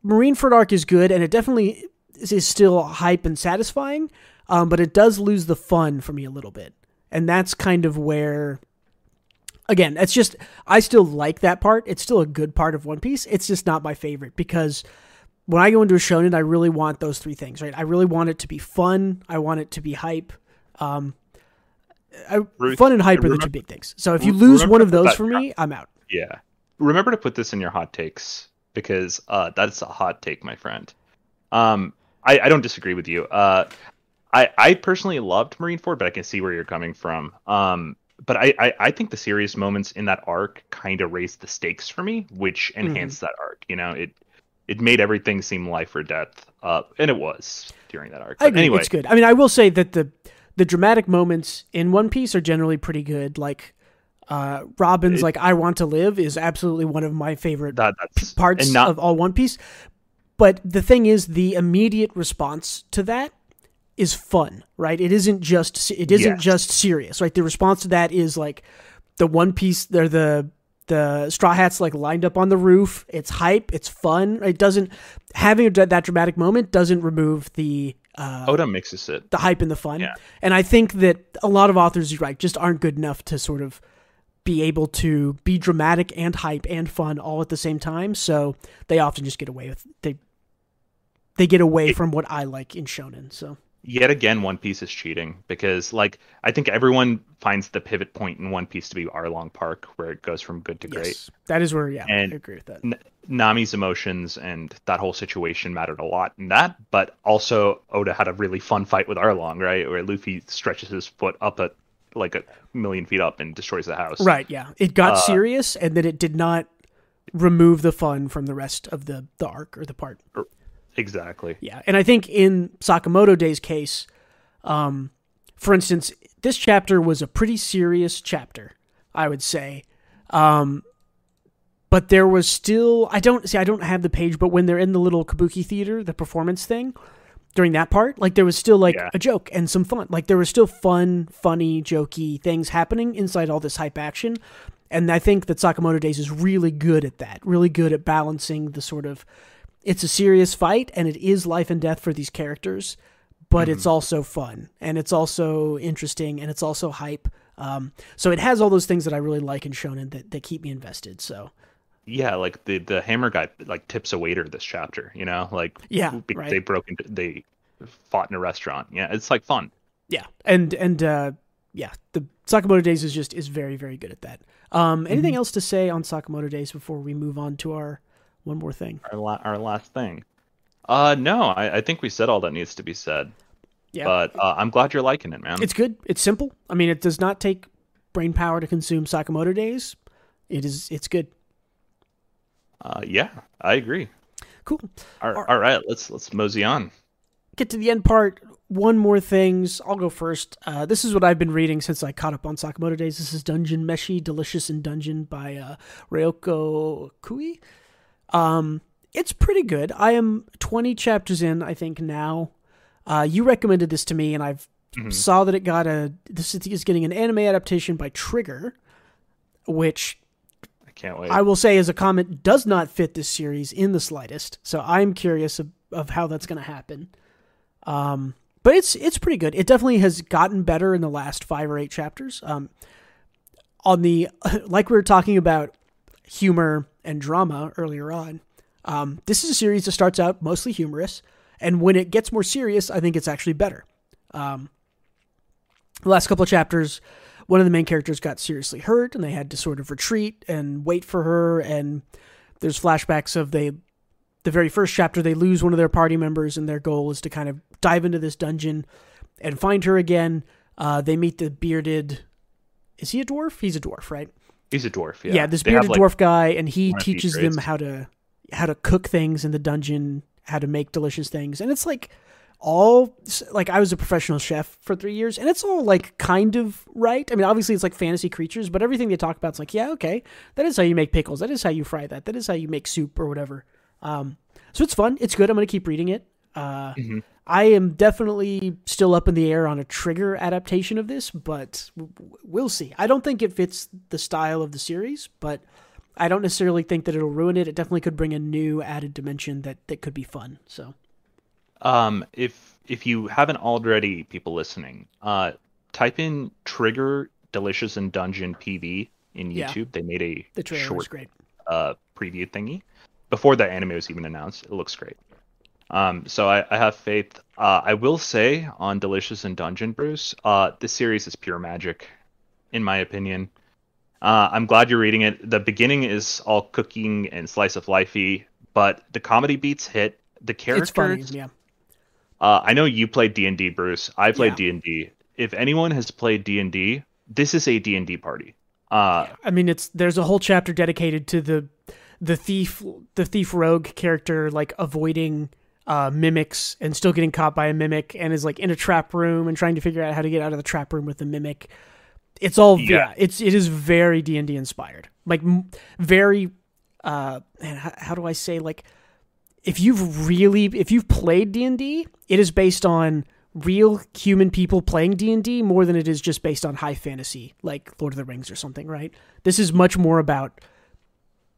Marineford arc is good, and it definitely is, is still hype and satisfying, um, but it does lose the fun for me a little bit, and that's kind of where. Again, it's just I still like that part. It's still a good part of One Piece. It's just not my favorite because when I go into a shonen, I really want those three things, right? I really want it to be fun. I want it to be hype. Um, I, Ruth, fun and hype are the two big things. So if you lose one of those for me, I'm out. Yeah. Remember to put this in your hot takes because uh, that's a hot take, my friend. Um, I, I don't disagree with you. Uh, I I personally loved Marineford, but I can see where you're coming from. Um, but I, I, I think the serious moments in that arc kind of raised the stakes for me, which enhanced that arc. You know, it it made everything seem life or death. Uh, and it was during that arc. I But agree. anyway, It's good. I mean, I will say that the the dramatic moments in One Piece are generally pretty good. Like uh, Robin's It- like "I Want to Live" is absolutely one of my favorite that parts not of all One Piece. But the thing is, the immediate response to that is fun, right? It isn't just it isn't Yes. just serious, right? The response to that is like the One Piece, they're the the Straw Hats like lined up on the roof. It's hype, it's fun. It doesn't having a, that dramatic moment doesn't remove the uh, Oda mixes it. the hype and the fun. Yeah. And I think that a lot of authors, you're right, just aren't good enough to sort of be able to be dramatic and hype and fun all at the same time. So they often just get away with they they get away It- from what I like in shonen. So yet again one piece is cheating because like i think everyone finds the pivot point in one piece to be arlong park where it goes from good to great Yes, that is where yeah, And- I agree with that. N- nami's emotions and that whole situation mattered a lot in that but also oda had a really fun fight with arlong right where luffy stretches his foot up at like a million feet up and destroys the house Right, yeah. It got Uh, serious and then it did not remove the fun from the rest of the the arc or the part. Exactly Yeah, and I think in Sakamoto Day's case, um, for instance, this chapter was a pretty serious chapter, I would say. Um, but there was still I don't see I don't have the page, but when they're in the little kabuki theater, the performance thing during that part, like there was still like Yeah. a joke and some fun. Like there was still fun, funny, jokey things happening inside all this hype action. And I think that Sakamoto Days is really good at that, really good at balancing the sort of it's a serious fight and it is life and death for these characters, but it's also fun and it's also interesting and it's also hype. Um, so it has all those things that I really like in Shonen that, that keep me invested. So yeah like the the hammer guy like tips a waiter this chapter you know like Yeah, right. they broke into they fought in a restaurant yeah it's like fun yeah, and and uh, yeah, the Sakamoto Days is just is very very good at that. Um, anything else to say on Sakamoto Days before we move on to our one more thing? our, la- our last thing uh no I, I think we said all that needs to be said Yeah, but uh, i'm glad you're liking it man it's good. It's simple. I mean, it does not take brain power to consume Sakamoto Days. It is. It's good. uh yeah i agree Cool. all, right let's let's mosey on get to the end part. One more things. I'll go first. Uh, this is what I've been reading since I caught up on Sakamoto Days. This is Dungeon Meshi, Delicious in Dungeon by uh, Ryoko Kui. Um, it's pretty good. I am 20 chapters in, I think now. Uh, you recommended this to me, and I've Mhm. saw that it got a. This is getting an anime adaptation by Trigger, which i can't wait I will say as a comment does not fit this series in the slightest. So I'm curious of, of how that's going to happen. Um, but it's it's pretty good. It definitely has gotten better in the last five or eight chapters. Um, on the *laughs* like we were talking about humor and drama earlier on. Um, this is a series that starts out mostly humorous, and when it gets more serious, I think it's actually better. Um, the last couple of chapters, one of the main characters got seriously hurt, and they had to sort of retreat and wait for her. And there's flashbacks of they, the very first chapter, they lose one of their party members, and their goal is to kind of dive into this dungeon and find her again. Uh, they meet the bearded. Is he a dwarf? He's a dwarf, right? He's a dwarf yeah, Yeah, this They have, bearded like, dwarf guy, and he one of these teaches them how to how to cook things in the dungeon, how to make delicious things, and it's like all like I was a professional chef for three years, and it's all like kind of right. I mean, obviously it's like fantasy creatures, but everything they talk about is like, yeah, okay, that is how you make pickles, that is how you fry that, that is how you make soup or whatever. Um, so it's fun, it's good. I'm gonna keep reading it. Uh, Mhm. I am definitely still up in the air on a trigger adaptation of this, but we'll see. I don't think it fits the style of the series, but I don't necessarily think that it'll ruin it. It definitely could bring a new added dimension that, that could be fun. So Um, if if you haven't already, people listening, uh, type in "trigger delicious and dungeon PV" in YouTube. Yeah. They made a the trailer short great. uh preview thingy before the anime was even announced. It looks great. Um, so I, I have faith. Uh, I will say on Delicious and Dungeon, Bruce, uh, this series is pure magic, in my opinion. Uh, I'm glad you're reading it. The beginning is all cooking and slice of lifey, but the comedy beats hit. The characters, It's funny, yeah. uh, I know you played D and D, Bruce. I played D and D. If anyone has played D and D, this is a D and D party. Uh, I mean, it's there's a whole chapter dedicated to the the thief the thief rogue character like avoiding uh, mimics and still getting caught by a mimic and is like in a trap room and trying to figure out how to get out of the trap room with the mimic. It's all yeah, Yeah. it's it is very D and D inspired, like m- very. Uh, man, how, how do I say like if you've really if you've played D&D, it is based on real human people playing D&D more than it is just based on high fantasy like Lord of the Rings or something, right? This is much more about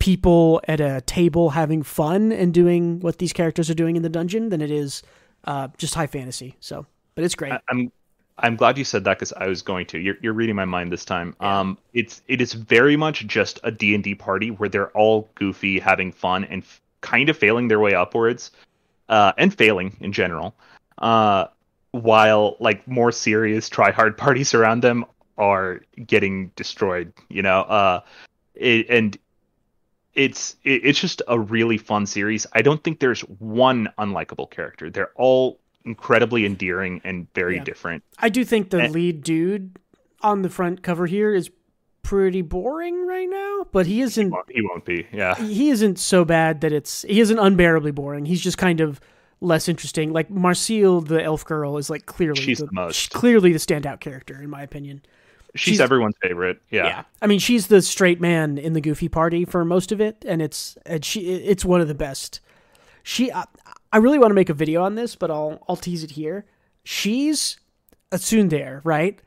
people at a table having fun and doing what these characters are doing in the dungeon than it is uh, just high fantasy. So, but it's great. I, I'm I'm glad you said that because I was going to. You're you're reading my mind this time. Yeah. Um, it's it is very much just a D and D party where they're all goofy, having fun, and f- kind of failing their way upwards, uh, and failing in general. Uh, while like more serious try hard *laughs* parties around them are getting destroyed. You know, uh, it, and it's it, it's just a really fun series. I don't think there's one unlikable character. They're all incredibly endearing and very Yeah. different. I do think the And- lead dude on the front cover here is pretty boring right now, but he isn't Well, he won't be. Yeah. he isn't so bad that it's he isn't unbearably boring. He's just kind of less interesting. Like Marcille, the elf girl, is like clearly She's the most. she's clearly the standout character in my opinion. She's, she's- everyone's favorite. Yeah. Yeah. I mean, she's the straight man in the Goofy party for most of it, and it's and she it's one of the best. She, I, I really want to make a video on this, but I'll I'll tease it here. She's a tsundere, right?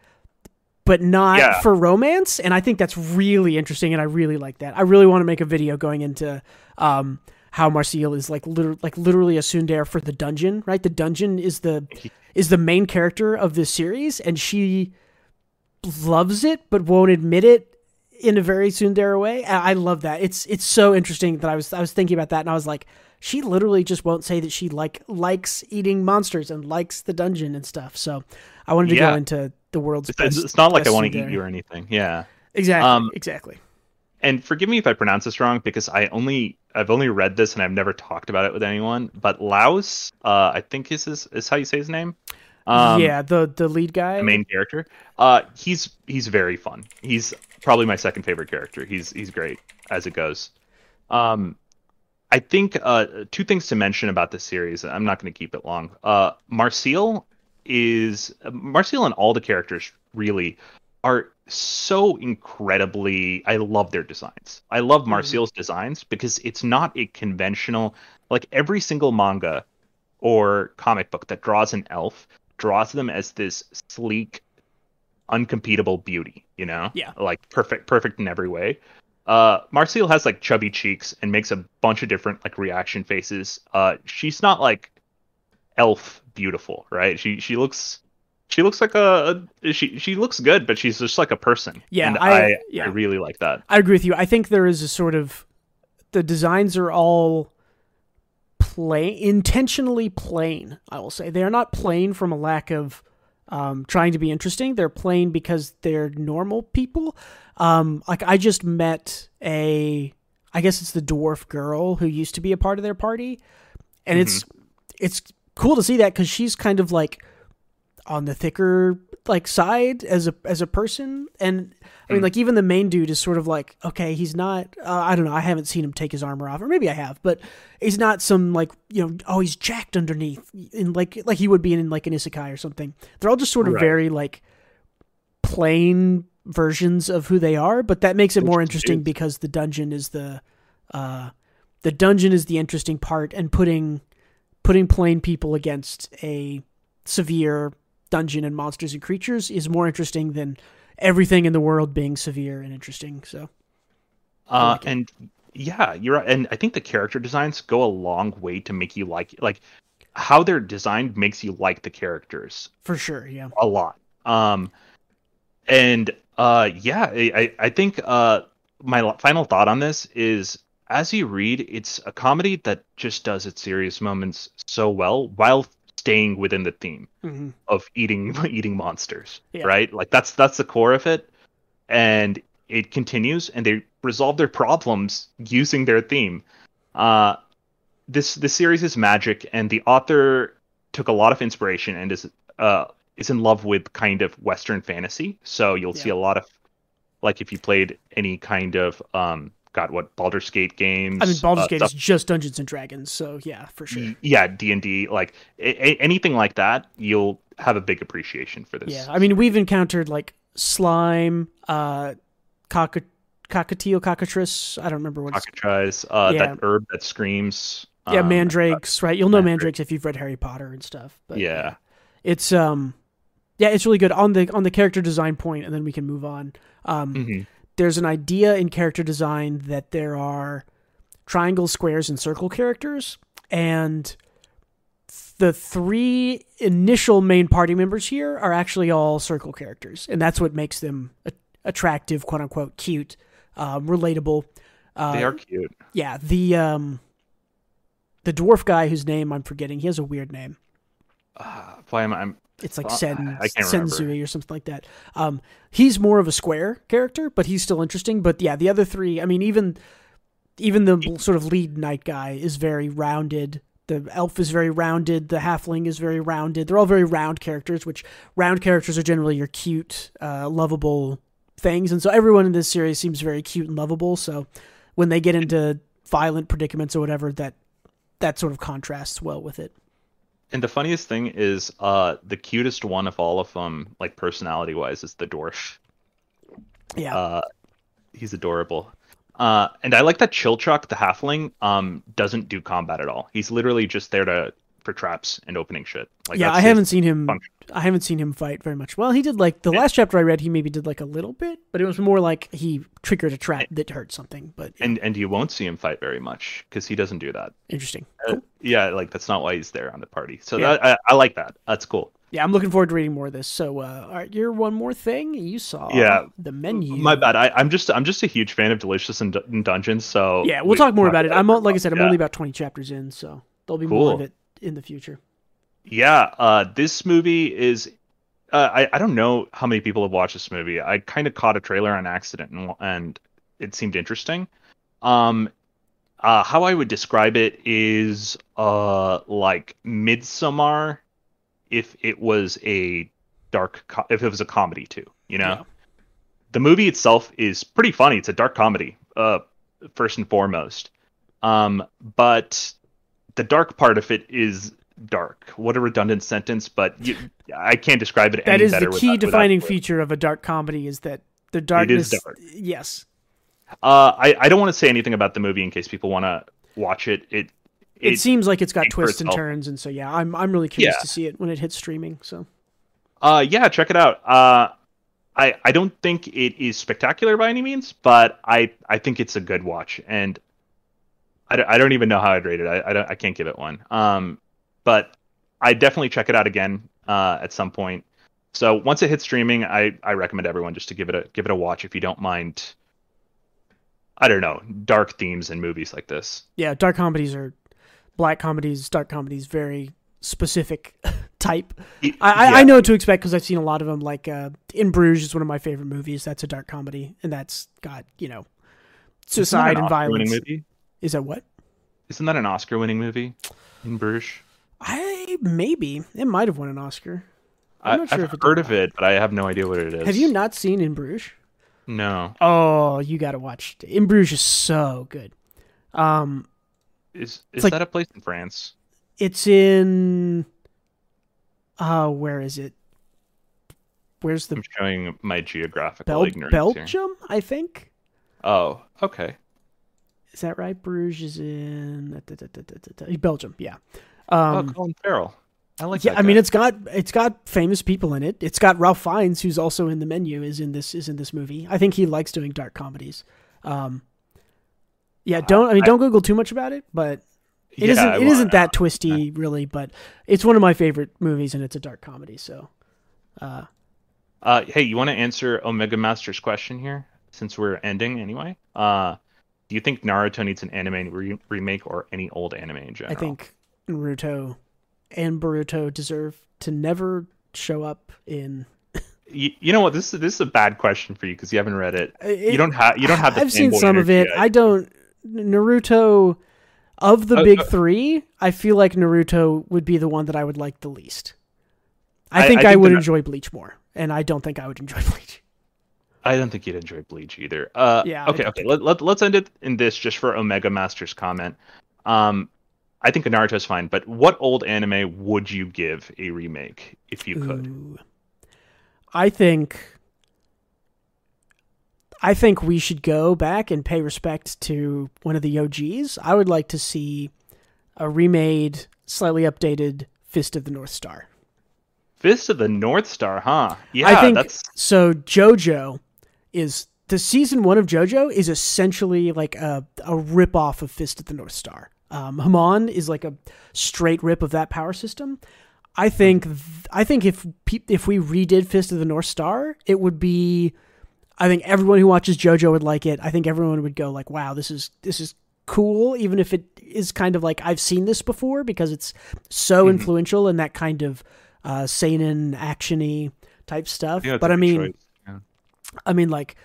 But not Yeah. for romance, and I think that's really interesting, and I really like that. I really want to make a video going into um how Marcille is like liter- like literally a tsundere for the dungeon, right? The dungeon is the *laughs* is the main character of this series, and she loves it but won't admit it in a very tsundere way. I I love that. It's it's so interesting that I was I was thinking about that and I was like, she literally just won't say that she like likes eating monsters and likes the dungeon and stuff. So I wanted to Yeah. go into the world's It's, best. it's not like I want to eat you or anything. Yeah. Exactly. Um, exactly. and forgive me if I pronounce this wrong because I only I've only read this and I've never talked about it with anyone. But Laios, uh, I think is his, is how you say his name. Um, yeah, the the lead guy. the main character. Uh, he's he's very fun. He's probably my second favorite character. He's he's great as it goes. Um, I think uh, two things to mention about this series. I'm not going to keep it long. Uh, Marcille is Marcille and all the characters really are so incredibly. I love their designs. I love Marcille's designs because it's not a conventional like every single manga or comic book that draws an elf draws them as this sleek uncompetable beauty you know Yeah. like perfect perfect in every way uh marcille has like chubby cheeks and makes a bunch of different like reaction faces uh she's not like elf beautiful right she she looks she looks like a, a she she looks good but she's just like a person Yeah, and I- I, yeah. I really like that I agree with you. I think there is a sort of the designs are all plain, intentionally plain. I will say they are not plain from a lack of um, trying to be interesting. They're plain because they're normal people. Um, like I just met a, I guess it's the dwarf girl who used to be a part of their party, and it's it's cool to see that because she's kind of like on the thicker like side as a as a person. And i mean like even the main dude is sort of like okay he's not uh, i don't know i haven't seen him take his armor off or maybe i have but he's not some like you know oh he's jacked underneath in like like he would be in like an isekai or something. They're all just sort of Right. very like plain versions of who they are but that makes it more Interesting. interesting because the dungeon is the uh the dungeon is the interesting part and putting putting plain people against a severe dungeon and monsters and creatures is more interesting than everything in the world being severe and interesting. So Uh, like and yeah, you're right. And I think the character designs go a long way to make you like like how they're designed makes you like the characters for sure, yeah. a lot. Um, and uh, yeah, I I- I think uh my final thought on this is as you read, it's a comedy that just does its serious moments so well while staying within the theme hmm of eating *laughs* eating monsters Yeah. right? Like that's that's the core of it. And it continues and they resolve their problems using their theme. Uh this this series is magic and the author took a lot of inspiration and is uh is in love with kind of western fantasy. So you'll see a lot of like if you played any kind of um god what Baldur's Gate games I mean, Baldur's uh, Gate stuff is just Dungeons and Dragons, so yeah, for sure. Yeah d&d like a- anything like that you'll have a big appreciation for this Yeah, I mean, we've encountered like slime, uh, cock- cockatiel, cockatrice. I don't remember what cockatrice uh Yeah. that herb that screams Yeah, um, mandrakes, right? You'll know mandrake. mandrakes if you've read Harry Potter and stuff. But yeah it's um, yeah, it's really good on the on the character design point, and then we can move on. Um, Mhm. There's an idea in character design that there are triangle, squares, and circle characters, and the three initial main party members here are actually all circle characters, and that's what makes them a- attractive, quote unquote, cute, um, relatable. Uh, they are cute yeah, the um, the dwarf guy whose name I'm forgetting. He has a weird name. uh, why am I I'm, It's like Sen I. Sensui or something like that. Um, he's more of a square character, but he's still interesting. But yeah, the other three, I mean, even even the sort of lead knight guy is very rounded. The elf is very rounded. The halfling is very rounded. They're all very round characters, which round characters are generally your cute, uh, lovable things. And so everyone in this series seems very cute and lovable. So when they get into violent predicaments or whatever, that that sort of contrasts well with it. And the funniest thing is, uh, the cutest one of all of them, like personality wise, is the dwarf. Yeah. Uh, he's adorable. Uh, and I like that Chilchuck, the halfling, um, doesn't do combat at all. He's literally just there to for traps and opening shit. Like yeah, I haven't seen him. function. I haven't seen him fight very much. Well, he did like the last chapter I read. He maybe did like a little bit, but it was more like he triggered a trap that hurt something. But yeah, And and you won't see him fight very much because he doesn't do that. interesting. Uh, yeah, like that's not why he's there on the party. So Yeah. that, I, I like that. That's cool. Yeah, I'm looking forward to reading more of this. So, uh, all right, your one more thing you saw. Yeah. the menu. My bad. I, I'm just I'm just a huge fan of Delicious and, Dun- Dungeons. So Yeah, we'll we- talk more about it. I'm like I said, I'm Yeah. only about 20 chapters in, so there'll be more of it in the future. Yeah, uh, this movie is. Uh, I I don't know how many people have watched this movie. I kind of caught a trailer on accident and and it seemed interesting. Um, uh, how I would describe it is uh like Midsommar, if it was a dark co- if it was a comedy too. You know, Yeah. the movie itself is pretty funny. It's a dark comedy. Uh, first and foremost. Um, but the dark part of it is dark. What a redundant sentence, but you, I can't describe it That any is the key without- without defining words. feature of a dark comedy is that the darkness. dark. Yes, Uh, I, I don't want to say anything about the movie in case people want to watch it. It it, it, seems like it's got twists and turns, and so yeah, I'm I'm really curious Yeah. to see it when it hits streaming. So uh yeah, check it out. Uh, I I don't think it is spectacular by any means, but I I think it's a good watch, and I don't, I don't even know how I'd rate it. I I, don't, I can't give it one. Um, but I definitely check it out again uh at some point. So once it hits streaming, I I recommend everyone just to give it a give it a watch if you don't mind. I don't know dark themes in movies like this. yeah, dark comedies are black comedies, dark comedies, very specific *laughs* type. I, yeah. I know what to expect because I've seen a lot of them. Like uh, In Bruges is one of my favorite movies. That's a dark comedy, and that's got you know suicide an and violence. Movie? Is that what? Isn't that an Oscar-winning movie? In Bruges. I maybe it might have won an Oscar. I'm I, not sure I've if it heard of it, but I have no idea what it is. Have you not seen In Bruges? No. Oh, you got to watch. In Bruges is so good. Um, Is is like- that a place in France? it's in. Uh, where is it? Where's the I'm showing my geographical Bel- ignorance here. Belgium? I think. Oh, okay. Is that right? Bruges is in da- da- da- Belgium. Yeah. oh, Um, Colin Farrell. I like yeah. that I mean, it's got it's got famous people in it. It's got Ralph Fiennes, who's also in the menu, is in this is in this movie. I think he likes doing dark comedies. Um, yeah. Don't I mean don't Google too much about it, but it Yeah, not I It isn't that twisty, really. But it's one of my favorite movies, and it's a dark comedy. So, uh, Uh, hey, you want to answer Omega Master's question here, since we're ending anyway? Uh, do you think Naruto needs an anime re- remake or any old anime in general? I think Naruto and Boruto deserve to never show up in. *laughs* You, you know what? This is this is a bad question for you because you haven't read it. It- you don't have you don't have the. I've seen some of it. yet. I don't. Naruto, of the Uh, big uh, three, I feel like Naruto would be the one that I would like the least. I I- think I I, think would enjoy Bleach more, and I don't think I would enjoy *laughs* Bleach. I don't think you'd enjoy Bleach either. Uh, Yeah, Okay. Okay. Let, let, let's end it in this just for Omega Master's comment. Um, I think Naruto's fine, but what old anime would you give a remake if you could? Ooh. I think. I think we should go back and pay respect to one of the OGs. I would like to see a remade, slightly updated Fist of the North Star. Fist of the North Star, huh? Yeah, I think that's so. JoJo is the season one of JoJo is essentially like a a rip off of Fist of the North Star. Um, Hamon is like a straight rip of that power system. I think I think if if we redid Fist of the North Star, it would be. I think everyone who watches JoJo would like it. I think everyone would go like, "Wow, this is this is cool," even if it is kind of like I've seen this before because it's so Mhm. influential and that kind of uh, seinen actiony type stuff. Yeah, but I mean, choice. I mean, like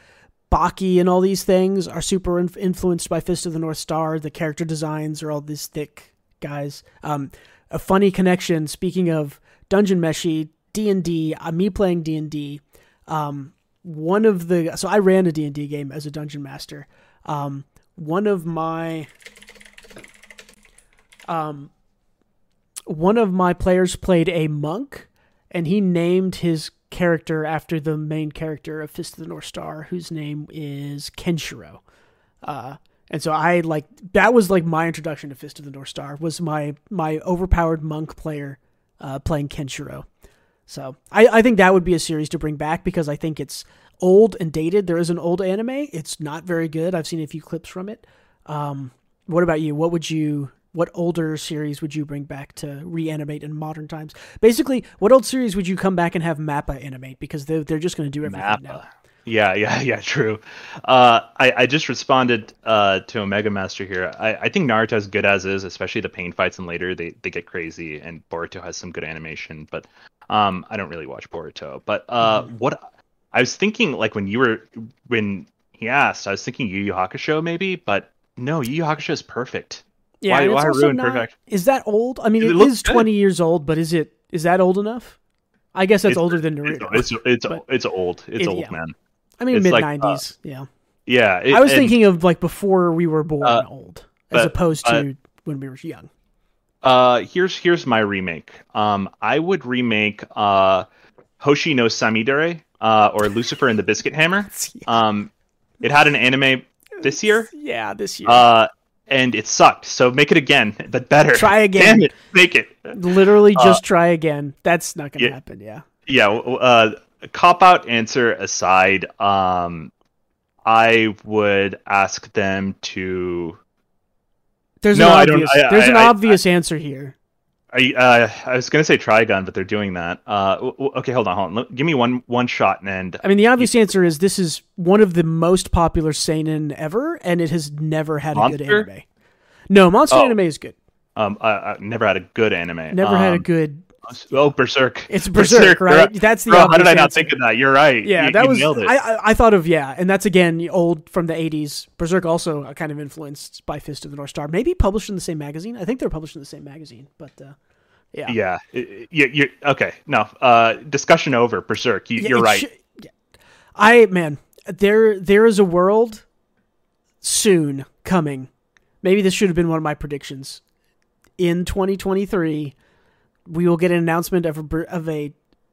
Baki and all these things are super inf- influenced by Fist of the North Star. The character designs are all these thick guys. Um, a funny connection. Speaking of Dungeon Meshi, D and D, uh, me playing D and D. Um, one of the so I ran a D and D game as a dungeon master. Um, one of my um, one of my players played a monk, and he named his character after the main character of Fist of the North Star, whose name is Kenshiro. Uh, and so I like that was like my introduction to Fist of the North Star was my my overpowered monk player uh, playing Kenshiro. So I, I think that would be a series to bring back because I think it's old and dated. There is an old anime. It's not very good. I've seen a few clips from it. Um, what about you? What would you what older series would you bring back to reanimate in modern times? Basically, what old series would you come back and have Mappa animate because they're they're just going to do everything now. Yeah, *laughs* yeah, yeah, true. Uh, I, I just responded uh, to Omega Master here. I, I think Naruto is good as is, especially the pain fights and later they, they get crazy, and Boruto has some good animation, but um, I don't really watch Boruto. But uh, Mm-hmm. what I was thinking, like when you were when he asked, I was thinking Yu Yu Hakusho maybe, but no, Yu Yu Hakusho is perfect. Yeah, Why- it's why ruin not- perfect? Is that old? I mean, It it looks good. twenty years old, but is it is that old enough? I guess that's It's- older than It's Naruto. it's it's, But- it's old. It's It- old, yeah. man. I mean, it's mid like, uh, nineties. yeah, Yeah, I was and- thinking of like before we were born, Uh, old, as but- opposed to but- when we were young. Uh, here's here's my remake. Um, I would remake uh, Hoshi no Samidare, uh, or Lucifer and the Biscuit Hammer. *laughs* Um, it had an anime this year, Yeah, this year. uh, and it sucked. So make it again, but better. Try *laughs* again. Damn it, make it. Literally, just try again. That's not going to uh, yeah. happen. Yeah. Yeah. Uh, cop out answer aside, um, I would ask them to. There's No, an I don't- obvious. I- there's an I- I- obvious answer here. I uh, I was gonna say Trigun, but they're doing that. Uh, okay, hold on, hold on. Give me one one shot, and end. I mean, the obvious answer is this is one of the most popular seinen ever, and it has never had a good anime. No, Monster Oh. Anime is good. um, I, I never had a good anime. Never had a Um, good. Oh, Berserk. It's Berserk, right? bro. That's the Bro, how did I not answer. think of that? You're right. Yeah, You- that you was. nailed it. I, I thought of yeah, and that's again old from the '80s. Berserk also uh, kind of influenced by Fist of the North Star. Maybe published in the same magazine. I think they're published in the same magazine, but uh, yeah, yeah, you, you okay. No, uh, discussion over. Berserk. You, Yeah, it right. should- yeah. I man, there there is a world soon coming. Maybe this should have been one of my predictions. In 2023, we will get an announcement of a of a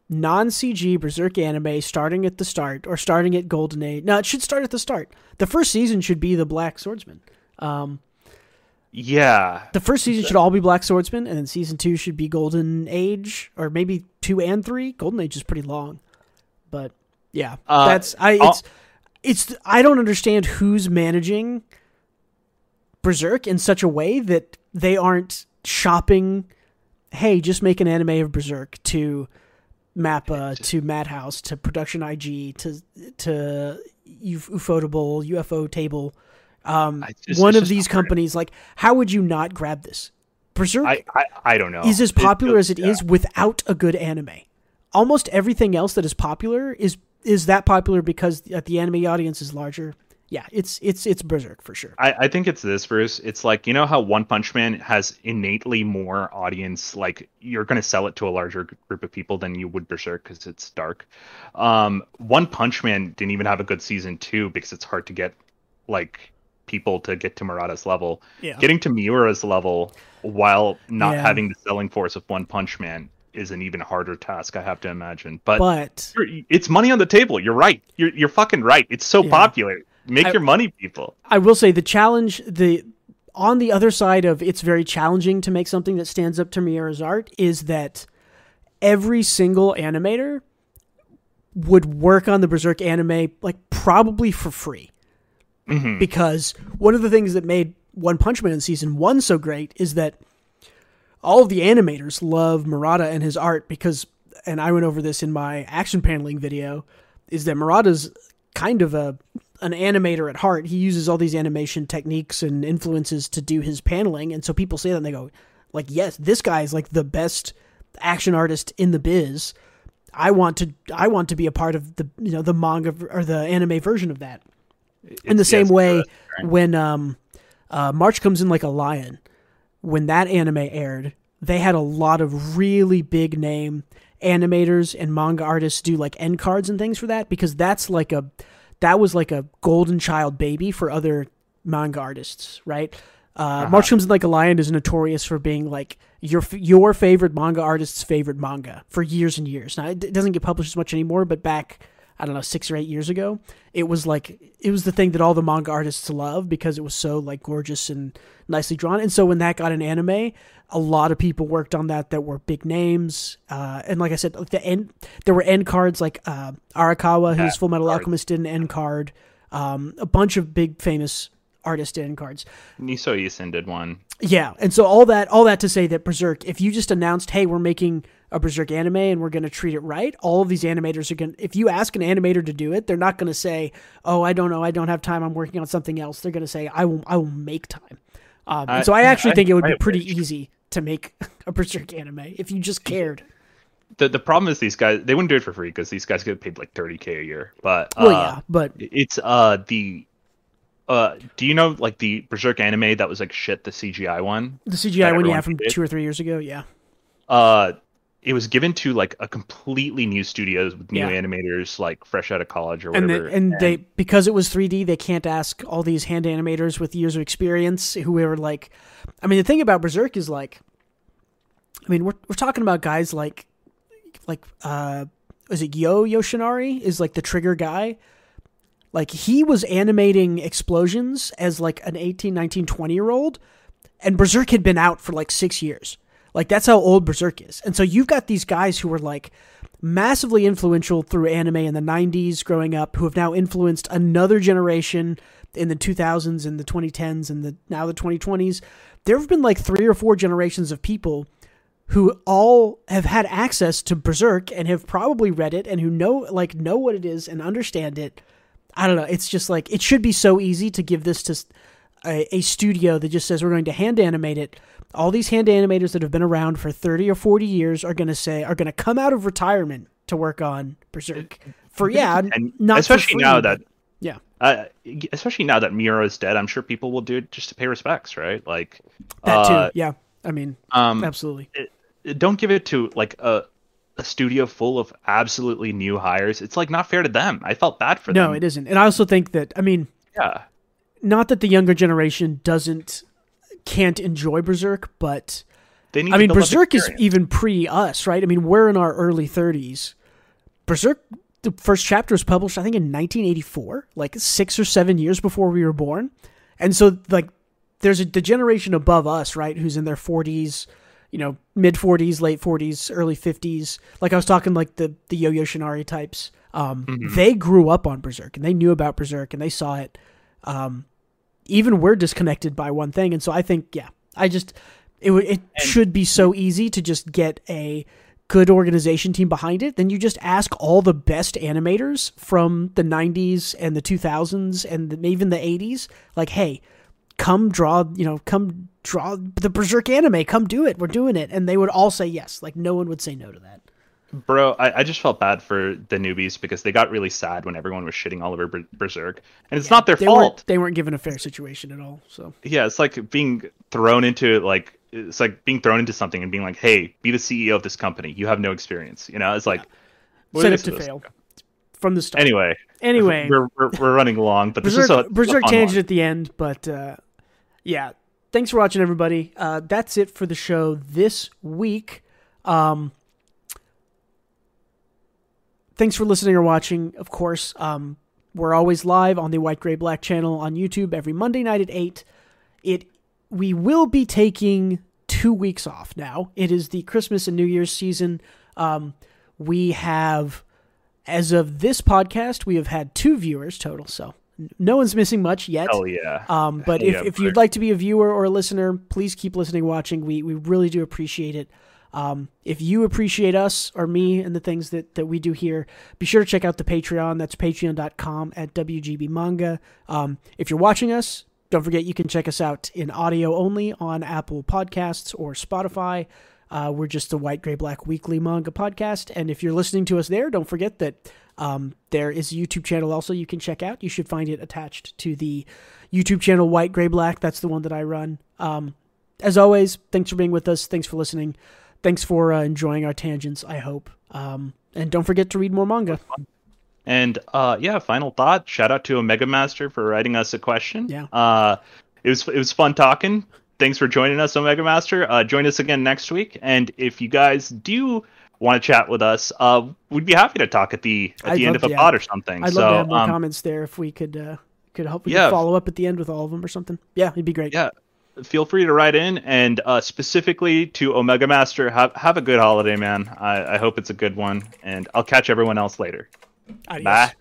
non CG Berserk anime starting at the start or starting at Golden Age. No, it should start at the start. The first season should be the Black Swordsman. Um, yeah, the first season should all be Black Swordsman, and then season two should be Golden Age, or maybe two and three. Golden Age is pretty long, but yeah, Uh, that's I. I'll- It's it's I don't understand who's managing Berserk in such a way that they aren't shopping. Hey, just make an anime of Berserk to Mappa, to Madhouse, to Production IG, to to Uf- Ufotable, UFO Table. Um, just- one of these it. companies, like, how would you not grab this? Berserk I, I I don't know. is as It- popular as it yeah. is without a good anime. Almost everything else that is popular is is that popular because the, the anime audience is larger. Yeah, it's it's it's Berserk for sure. I, I think it's this, Bruce. It's like you know how One Punch Man has innately more audience. Like you're going to sell it to a larger group of people than you would Berserk because it's dark. Um, One Punch Man didn't even have a good season two because it's hard to get like people to get to Murata's level. Yeah. Getting to Miura's level while not Yeah. having the selling force of One Punch Man is an even harder task. I have to imagine, but. But it's money on the table. You're right. You're you're fucking right. It's so Yeah. popular. Make I- your money, people. I will say the challenge the on the other side of it's very challenging to make something that stands up to Miura's art is that every single animator would work on the Berserk anime like probably for free. Mhm. Because one of the things that made One Punch Man in season one so great is that all of the animators love Murata and his art because, and I went over this in my action paneling video, is that Murata's kind of a an animator at heart. He uses all these animation techniques and influences to do his paneling, and so people say that and they go, like, yes, this guy is like the best action artist in the biz. I want to I want to be a part of the you know the manga or the anime version of that. in the It's- same yes, way, right. when um, uh, March comes in like a lion, when that anime aired, they had a lot of really big name animators and manga artists do like end cards and things for that because that's like a that was like a golden child baby for other manga artists, right? Uh, March comes in like a lion is notorious for being like your your favorite manga artist's favorite manga for years and years. Now it d- doesn't get published as much anymore, but back I don't know six or eight years ago, it was like it was the thing that all the manga artists love because it was so like gorgeous and nicely drawn. And so when that got an anime, a lot of people worked on that that were big names. Uh, and like I said, like the end there were end cards like uh, Arakawa, who's Full Metal. Alchemist, did an end card. Um, a bunch of big famous artist did end cards. Nisio Isin did one. Yeah, and so all that all that to say that Berserk, if you just announced, "Hey, we're making a Berserk anime and we're going to treat it right," all of these animators are going. to If you ask an animator to do it, they're not going to say, "Oh, I don't know, I don't have time, I'm working on something else." They're going to say, "I will, I will make time." Um, I- so I actually I- think it would I be pretty easy to make *laughs* a Berserk anime if you just cared. The the problem is these guys they wouldn't do it for free because these guys get paid like 30k a year. But Well, uh, yeah, but it's uh the uh do you know like the Berserk anime that was like shit the CGI one? the CGI one have from hated? two or three years ago, yeah, Uh it was given to like a completely new studios with new Yeah. animators like fresh out of college or and whatever. they, and they because it was 3D, they can't ask all these hand animators with years of experience who were like, I mean, the thing about Berserk is like, I mean, we're we're talking about guys like, like, uh, is it Yo Yoshinari is like the trigger guy. Like he was animating explosions as like an 18, 19, 20 year old, and Berserk had been out for like six years. Like that's how old Berserk is. And so you've got these guys who were like massively influential through anime in the 90s growing up who have now influenced another generation in the 2000s and the 2010s and the now the 2020s. There have been like three or four generations of people who all have had access to Berserk and have probably read it and who know like know what it is and understand it. I don't know. It's just like it should be so easy to give this to a studio that just says we're going to hand animate it. All these hand animators that have been around for 30 or 40 years are going to say are going to come out of retirement to work on Berserk for yeah, and not for especially now that yeah. uh, especially now that Miura is dead, I'm sure people will do it just to pay respects, right? Like That too. uh, yeah. I mean, Um, absolutely. don't give it to like a a studio full of absolutely new hires. It's like not fair to them. I felt bad for them. No, it isn't. And I also think that I mean, Yeah. not that the younger generation doesn't can't enjoy Berserk, but They need I mean Berserk is even pre us, right? I mean, we're in our early 30s. Berserk the first chapter was published I think in 1984, like 6 or 7 years before we were born. And so like there's a the generation above us, right, who's in their 40s, you know, mid 40s, late 40s, early 50s. Like I was talking like the the Yo Yoshinari types. Um they grew up on Berserk and they knew about Berserk and they saw it um even we're disconnected by one thing and so i think yeah i just it it should be so easy to just get a good organization team behind it then you just ask all the best animators from the 90s and the 2000s and the, even the 80s like hey come draw you know come draw the berserk anime come do it. We're doing it. And they would all say yes. Like no one would say no to that. Bro, I, I just felt bad for the newbies because they got really sad when everyone was shitting all over Ber- Berserk, and it's not their they fault. weren't they weren't given a fair situation at all so. Yeah, it's like being thrown into like it's like being thrown into something and being like, "Hey, be the CEO of this company. You have no experience." You know, it's like what set up to fail. From the start. Anyway, anyway. We're, we're we're running long, but this is Berserk, a Berserk tangent at the end, but uh, yeah. Thanks for watching, everybody. Uh, that's it for the show this week. Um, thanks for listening or watching. Of course, um, we're always live on the White Grey Black channel on YouTube every Monday night at eight. It we will be taking two weeks off now. It is the Christmas and New Year's season. Um, we have, as of this podcast, we have had two viewers total. So no one's missing much yet. Hell yeah. Um, but if, yeah, if you'd like to be a viewer or a listener, please keep listening, watching. We we really do appreciate it. Um, if you appreciate us or me and the things that, that we do here, be sure to check out the Patreon. That's patreon.com at WGB Manga. Um, if you're watching us, don't forget you can check us out in audio only on Apple Podcasts or Spotify. Uh, we're just the white, grey, black weekly manga podcast. And if you're listening to us there, don't forget that um, there is a YouTube channel also you can check out. You should find it attached to the YouTube channel White, Grey, Black. That's the one that I run. Um, as always, thanks for being with us. Thanks for listening. Thanks for uh, enjoying our tangents, I hope. Um, and don't forget to read more manga. And uh, yeah, final thought. Shout out to Omega Master for writing us a question. Yeah. Uh, it was it was fun talking. Thanks for joining us, Omega Master. Uh, join us again next week. And if you guys do want to chat with us, uh, we'd be happy to talk at the at I'd the end of a pod or something. I'd so love to have more um, comments there if we could uh, could help. We Yeah. could follow up at the end with all of them or something. Yeah, it'd be great. yeah, feel free to write in. And uh, specifically to Omega Master, have have a good holiday, man. I, I hope it's a good one. And I'll catch everyone else later. Adios. Bye.